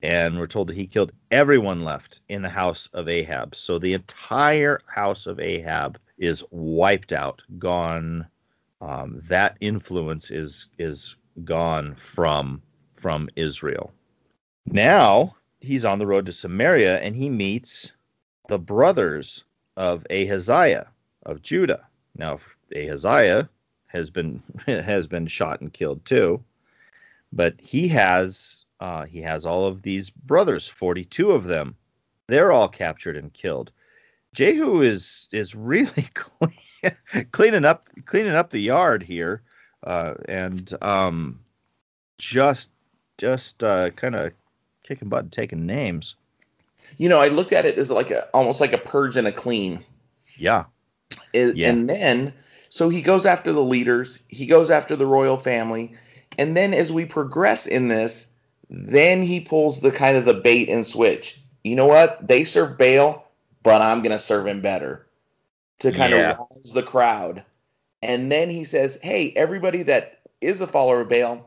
And we're told that he killed everyone left in the house of Ahab. So the entire house of Ahab is wiped out, gone. Um, that influence is is gone from from Israel. Now he's on the road to Samaria and he meets the brothers of Ahaziah of Judah. Now Ahaziah has been has been shot and killed too, but he has uh, he has all of these brothers, forty two of them. They're all captured and killed. Jehu is is really clean, cleaning up cleaning up the yard here, uh, and um, just just uh, kind of kicking butt and taking names. You know, I looked at it as like a almost like a purge and a clean. Yeah, It- Yeah. And then, so he goes after the leaders, he goes after the royal family. And then as we progress in this, then he pulls the kind of the bait and switch. You know what? They serve Baal, but I'm going to serve him better to kind Yeah. of rouse the crowd. And then he says, Hey, everybody that is a follower of Baal,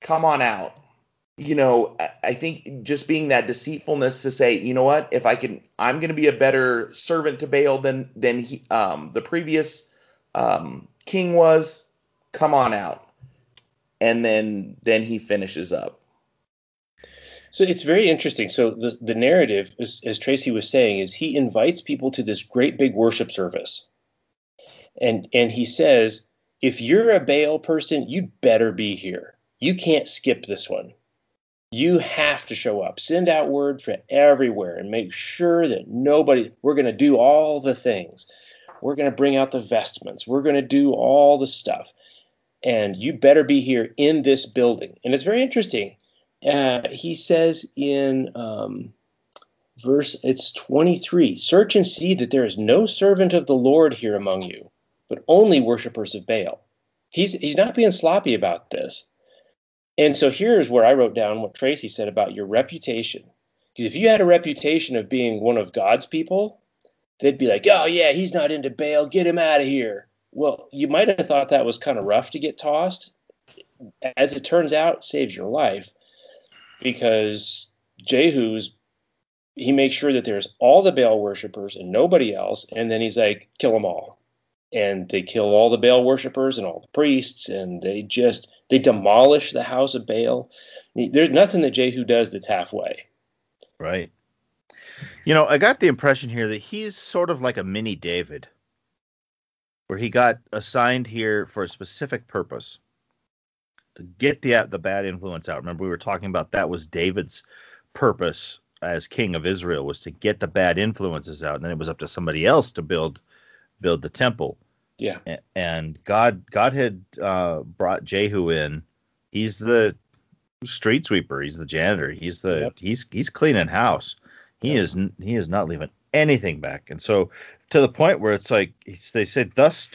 come on out. You know, I- think just being that deceitfulness to say, you know what, if I can, I'm going to be a better servant to Baal than than he, um, the previous um, king was. Come on out, and then then he finishes up. So it's very interesting. So the, the narrative, as, as Tracy was saying, is he invites people to this great big worship service. And and he says, if you're a Baal person, you better be here. You can't skip this one. You have to show up. Send out word for everywhere and make sure that nobody, we're going to do all the things. We're going to bring out the vestments. We're going to do all the stuff. And you better be here in this building. And it's very interesting uh, he says in um, verse it's 23 search and see that there is no servant of the lord here among you but only worshippers of baal. He's he's not being sloppy about this. And so here's where i wrote down what tracy said about your reputation. Because if you had a reputation of being one of god's people they'd be like oh yeah he's not into baal. Get him out of here. Well you might have thought that was kind of rough to get tossed. As it turns out saves your life because Jehu's he makes sure that there's all the Baal worshippers and nobody else, and then he's like, kill them all. And they kill all the Baal worshippers and all the priests, and they just they demolish the house of Baal. There's nothing that Jehu does that's halfway. Right. You know, I got the impression here that he's sort of like a mini David, where he got assigned here for a specific purpose to get the the bad influence out. Remember, we were talking about that was David's purpose as king of Israel was to get the bad influences out, and then it was up to somebody else to build build the temple. Yeah, and God God had uh, brought Jehu in. He's the street sweeper. He's the janitor. He's the yep. he's he's cleaning house. He yep. is he is not leaving anything back. And so to the point where it's like they say, thus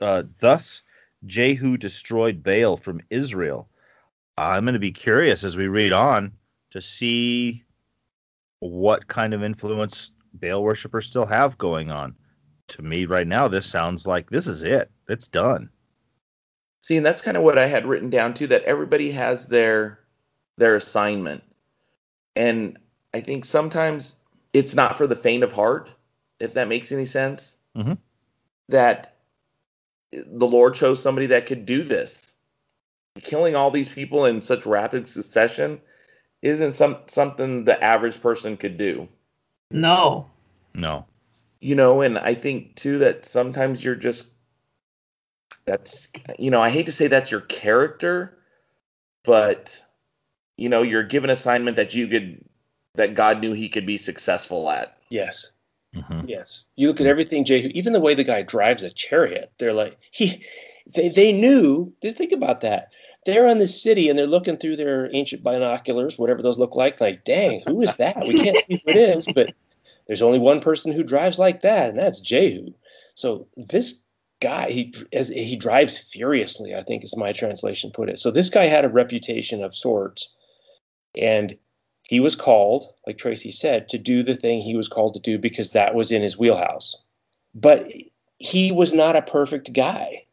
uh, thus Jehu destroyed Baal from Israel. I'm going to be curious as we read on to see what kind of influence Baal worshippers still have going on. To me, right now, this sounds like this is it. It's done. See, and that's kind of what I had written down too. That everybody has their their assignment, and I think sometimes it's not for the faint of heart, if that makes any sense. Mm-hmm. That the Lord chose somebody that could do this. Killing all these people in such rapid succession isn't some something the average person could do. No. No. You know, and I think too that sometimes you're just that's you know, I hate to say that's your character, but you know, you're given assignment that you could that God knew he could be successful at. Yes. Mm-hmm. Yes. You look at everything Jehu, even the way the guy drives a chariot, they're like he they, they knew, they think about that they're in the city and they're looking through their ancient binoculars, whatever those look like. Like, dang, who is that? We can't see who it is, but there's only one person who drives like that, and that's Jehu. So this guy, he as he drives furiously. I think is my translation put it. So this guy had a reputation of sorts, and he was called, like Tracy said, to do the thing he was called to do because that was in his wheelhouse. But he was not a perfect guy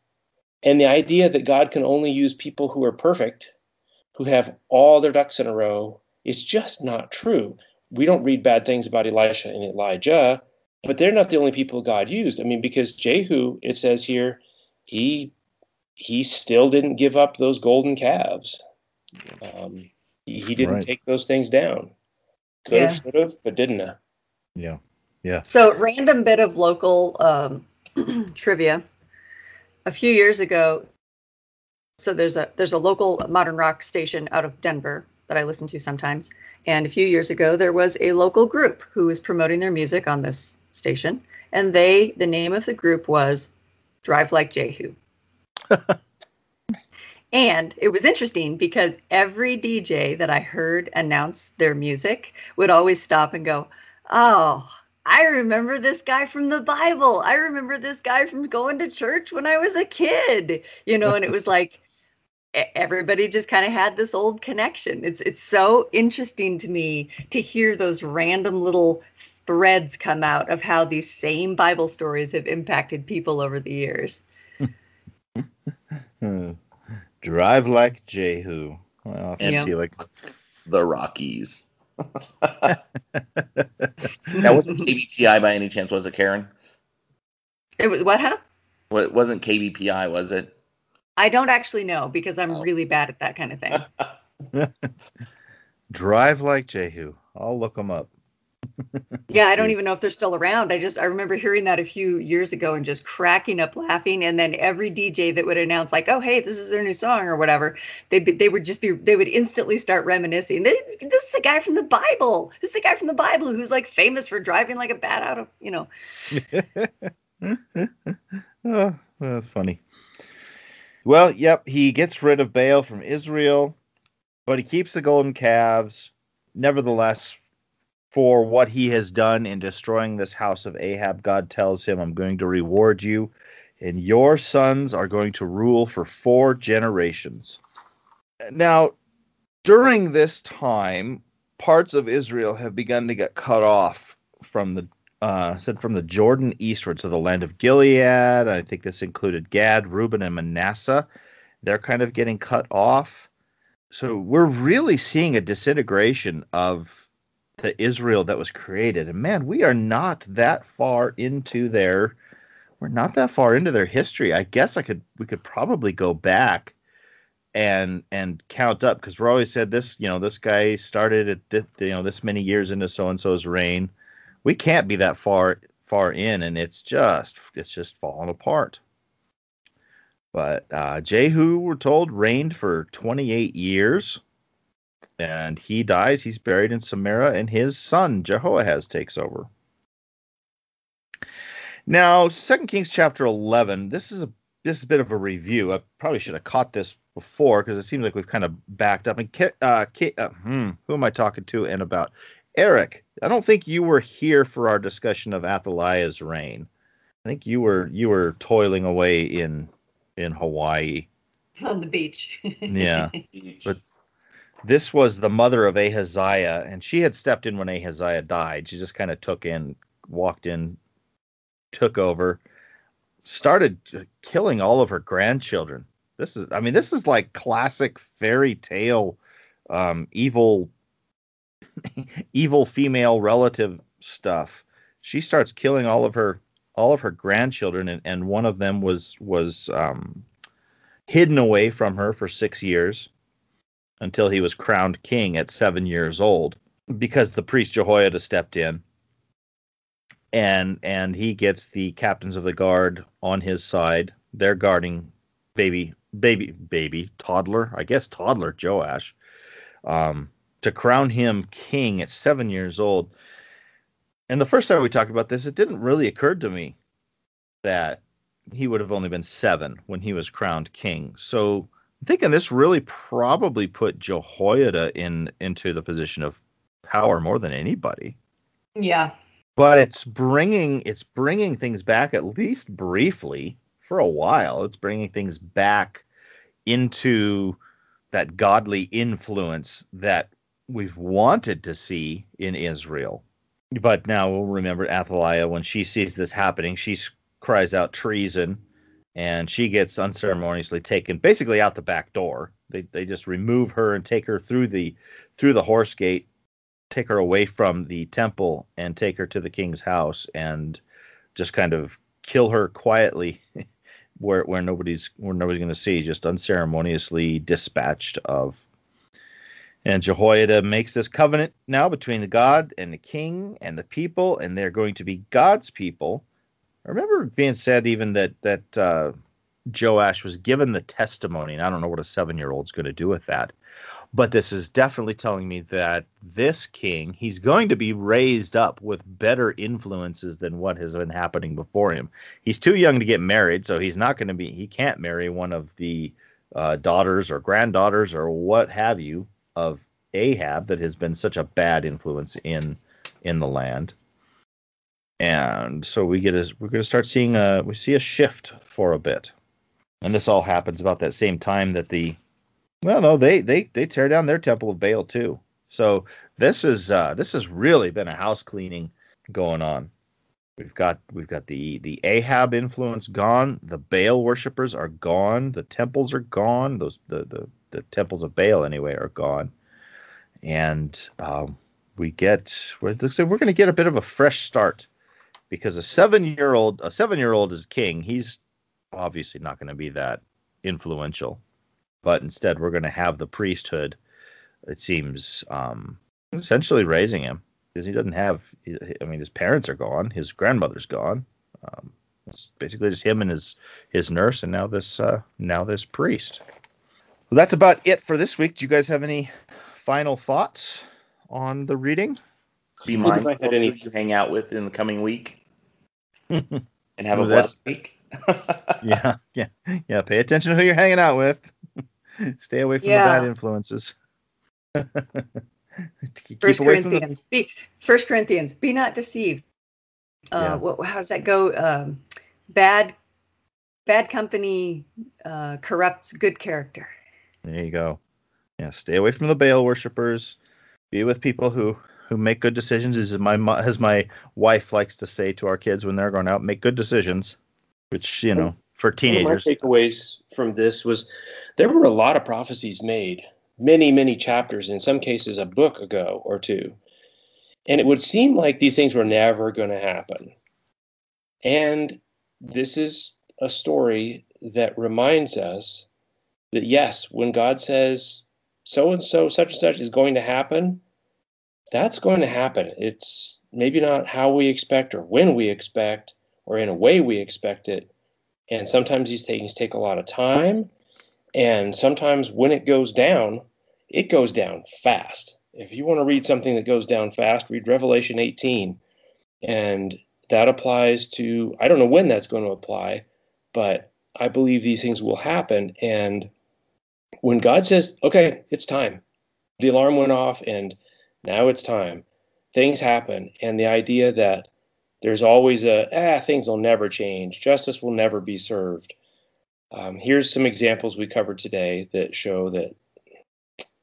and the idea that God can only use people who are perfect, who have all their ducks in a row, is just not true. We don't read bad things about Elisha and Elijah, but they're not the only people God used. I mean, because Jehu, it says here, he he still didn't give up those golden calves. Um, he, he didn't right. take those things down. Could yeah. have, should have, but didn't. Have. Yeah, yeah. So, random bit of local um, trivia a few years ago so there's a there's a local modern rock station out of Denver that I listen to sometimes. And a few years ago there was a local group who was promoting their music on this station. And they the name of the group was Drive Like Jehu. and it was interesting because every DJ that I heard announce their music would always stop and go, Oh, I remember this guy from the Bible. I remember this guy from going to church when I was a kid, you know, and it was like everybody just kind of had this old connection. It's it's so interesting to me to hear those random little threads come out of how these same Bible stories have impacted people over the years. Hmm. Drive like Jehu. Well, and yeah. like the Rockies that wasn't KBPI by any chance, was it, Karen? It was what, huh? Well, it wasn't KBPI, was it? I don't actually know because I'm oh. really bad at that kind of thing. Drive like Jehu. I'll look them up yeah, I don't even know if they're still around. I just I remember hearing that a few years ago and just cracking up laughing. And then every DJ that would announce like, "Oh, hey, this is their new song" or whatever, they they would just be they would instantly start reminiscing. This, this is the guy from the Bible. This is the guy from the Bible who's like famous for driving like a bat out of you know. oh, that's funny. Well, yep, he gets rid of Baal from Israel, but he keeps the golden calves. Nevertheless, for what he has done in destroying this house of Ahab, God tells him, I'm going to reward you, and your sons are going to rule for four generations. Now, during this time, parts of Israel have begun to get cut off from the uh, said from the Jordan eastward, so the land of Gilead. I think this included Gad, Reuben, and Manasseh. They're kind of getting cut off. so we're really seeing a disintegration of the Israel that was created. And man, we are not that far into their we're not that far into their history. I guess I could we could probably go back and and count up because we're always said this, you know, this guy started at this, you know this many years into so and so's reign. We can't be that far far in, and it's just it's just falling apart. But uh, Jehu, we're told, reigned for 28 years, and he dies. He's buried in Samaria, and his son Jehoahaz takes over. Now, Second Kings chapter 11. This is a this is a bit of a review. I probably should have caught this before because it seems like we've kind of backed up. And uh, uh, hmm, who am I talking to and about? Eric, I don't think you were here for our discussion of Athaliah's reign. I think you were you were toiling away in in Hawaii on the beach. yeah, but this was the mother of Ahaziah, and she had stepped in when Ahaziah died. She just kind of took in, walked in, took over, started killing all of her grandchildren. This is, I mean, this is like classic fairy tale, um, evil, evil female relative stuff. She starts killing all of her all of her grandchildren, and, and one of them was was um, hidden away from her for six years until he was crowned king at seven years old because the priest Jehoiada stepped in and and he gets the captains of the guard on his side. They're guarding baby baby baby toddler, I guess toddler Joash, um, to crown him king at seven years old. And the first time we talked about this, it didn't really occur to me that he would have only been seven when he was crowned king. So thinking this really probably put Jehoiada in into the position of power more than anybody. Yeah, but it's bringing it's bringing things back at least briefly for a while. It's bringing things back into that godly influence that we've wanted to see in Israel. But now we'll remember Athaliah when she sees this happening, she cries out treason and she gets unceremoniously taken basically out the back door. They they just remove her and take her through the through the horse gate take her away from the temple and take her to the king's house and just kind of kill her quietly where where nobody's where nobody's going to see just unceremoniously dispatched of and Jehoiada makes this covenant now between the God and the king and the people and they're going to be God's people I remember being said even that that uh, Joash was given the testimony and I don't know what a 7-year-old's going to do with that. But this is definitely telling me that this king he's going to be raised up with better influences than what has been happening before him. He's too young to get married so he's not going to be he can't marry one of the uh, daughters or granddaughters or what have you of ahab that has been such a bad influence in in the land and so we get a we're going to start seeing a we see a shift for a bit and this all happens about that same time that the well, no, they they they tear down their temple of Baal too. So this is uh, this has really been a house cleaning going on. We've got we've got the the Ahab influence gone. The Baal worshippers are gone. The temples are gone. Those the the, the temples of Baal anyway are gone. And um, we get we're, looks like we're going to get a bit of a fresh start because a seven year old a seven year old is king. He's obviously not going to be that influential but instead we're going to have the priesthood. It seems um, essentially raising him because he doesn't have. I mean, his parents are gone. His grandmother's gone. Um, it's basically just him and his his nurse, and now this uh, now this priest. Well, that's about it for this week. Do you guys have any final thoughts on the reading? Be mindful of who you hang out with in the coming week, and have a blessed that? week. yeah, yeah, yeah. Pay attention to who you're hanging out with. Stay away from yeah. the bad influences. First Corinthians, the... be, First Corinthians, be not deceived. Uh, yeah. what, how does that go? Um, bad, bad company uh, corrupts good character. There you go. Yeah, stay away from the Baal worshippers. Be with people who who make good decisions. is my as my wife likes to say to our kids when they're going out, make good decisions. Which you know, for teenagers. my takeaways from this was there were a lot of prophecies made many, many chapters, in some cases a book ago or two. And it would seem like these things were never going to happen. And this is a story that reminds us that yes, when God says so and so, such and such is going to happen, that's going to happen. It's maybe not how we expect or when we expect or in a way we expect it. And sometimes these things take a lot of time. And sometimes when it goes down, it goes down fast. If you want to read something that goes down fast, read Revelation 18. And that applies to, I don't know when that's going to apply, but I believe these things will happen. And when God says, okay, it's time, the alarm went off and now it's time, things happen. And the idea that there's always a, ah, things will never change, justice will never be served. Um, here's some examples we covered today that show that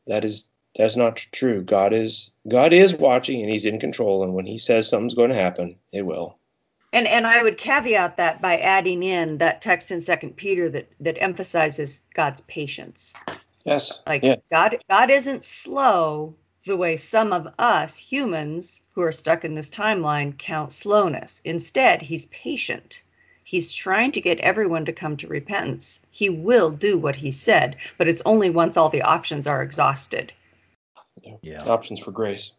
that is that's not true. God is God is watching and He's in control, and when He says something's going to happen, it will. And and I would caveat that by adding in that text in Second Peter that that emphasizes God's patience. Yes. Like yeah. God God isn't slow the way some of us humans who are stuck in this timeline count slowness. Instead, he's patient. He's trying to get everyone to come to repentance. He will do what he said, but it's only once all the options are exhausted. Yeah. Options for grace.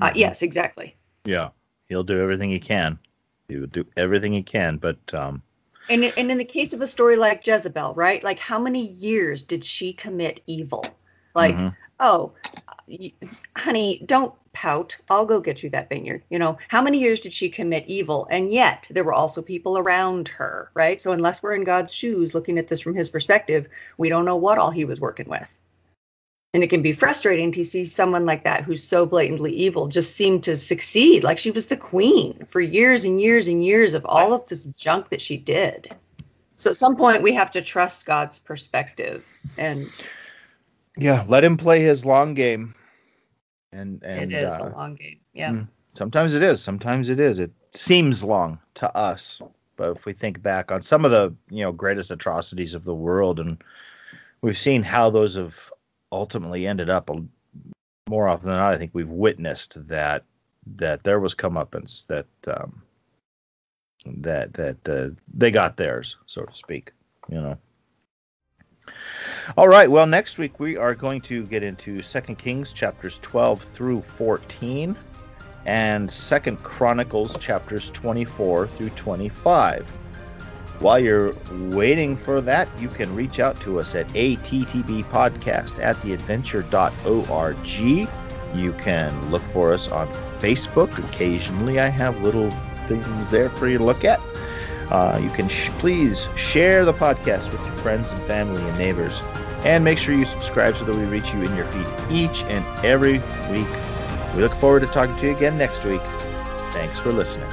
Uh, yes, exactly. Yeah. He'll do everything he can. He will do everything he can, but um and and in the case of a story like Jezebel, right? Like how many years did she commit evil? Like, mm-hmm. Oh, honey, don't pout. I'll go get you that vineyard. You know, how many years did she commit evil? And yet there were also people around her, right? So unless we're in God's shoes looking at this from his perspective, we don't know what all he was working with. And it can be frustrating to see someone like that who's so blatantly evil just seem to succeed. Like she was the queen for years and years and years of all of this junk that she did. So at some point we have to trust God's perspective and yeah, let him play his long game. And and it is uh, a long game. Yeah. Hmm, sometimes it is. Sometimes it is. It seems long to us, but if we think back on some of the you know greatest atrocities of the world, and we've seen how those have ultimately ended up, more often than not, I think we've witnessed that that there was comeuppance that um, that that uh, they got theirs, so to speak. You know. All right. Well, next week we are going to get into Second Kings chapters 12 through 14 and Second Chronicles chapters 24 through 25. While you're waiting for that, you can reach out to us at attbpodcast at theadventure.org. You can look for us on Facebook. Occasionally, I have little things there for you to look at. Uh, you can sh- please share the podcast with your friends and family and neighbors. And make sure you subscribe so that we reach you in your feed each and every week. We look forward to talking to you again next week. Thanks for listening.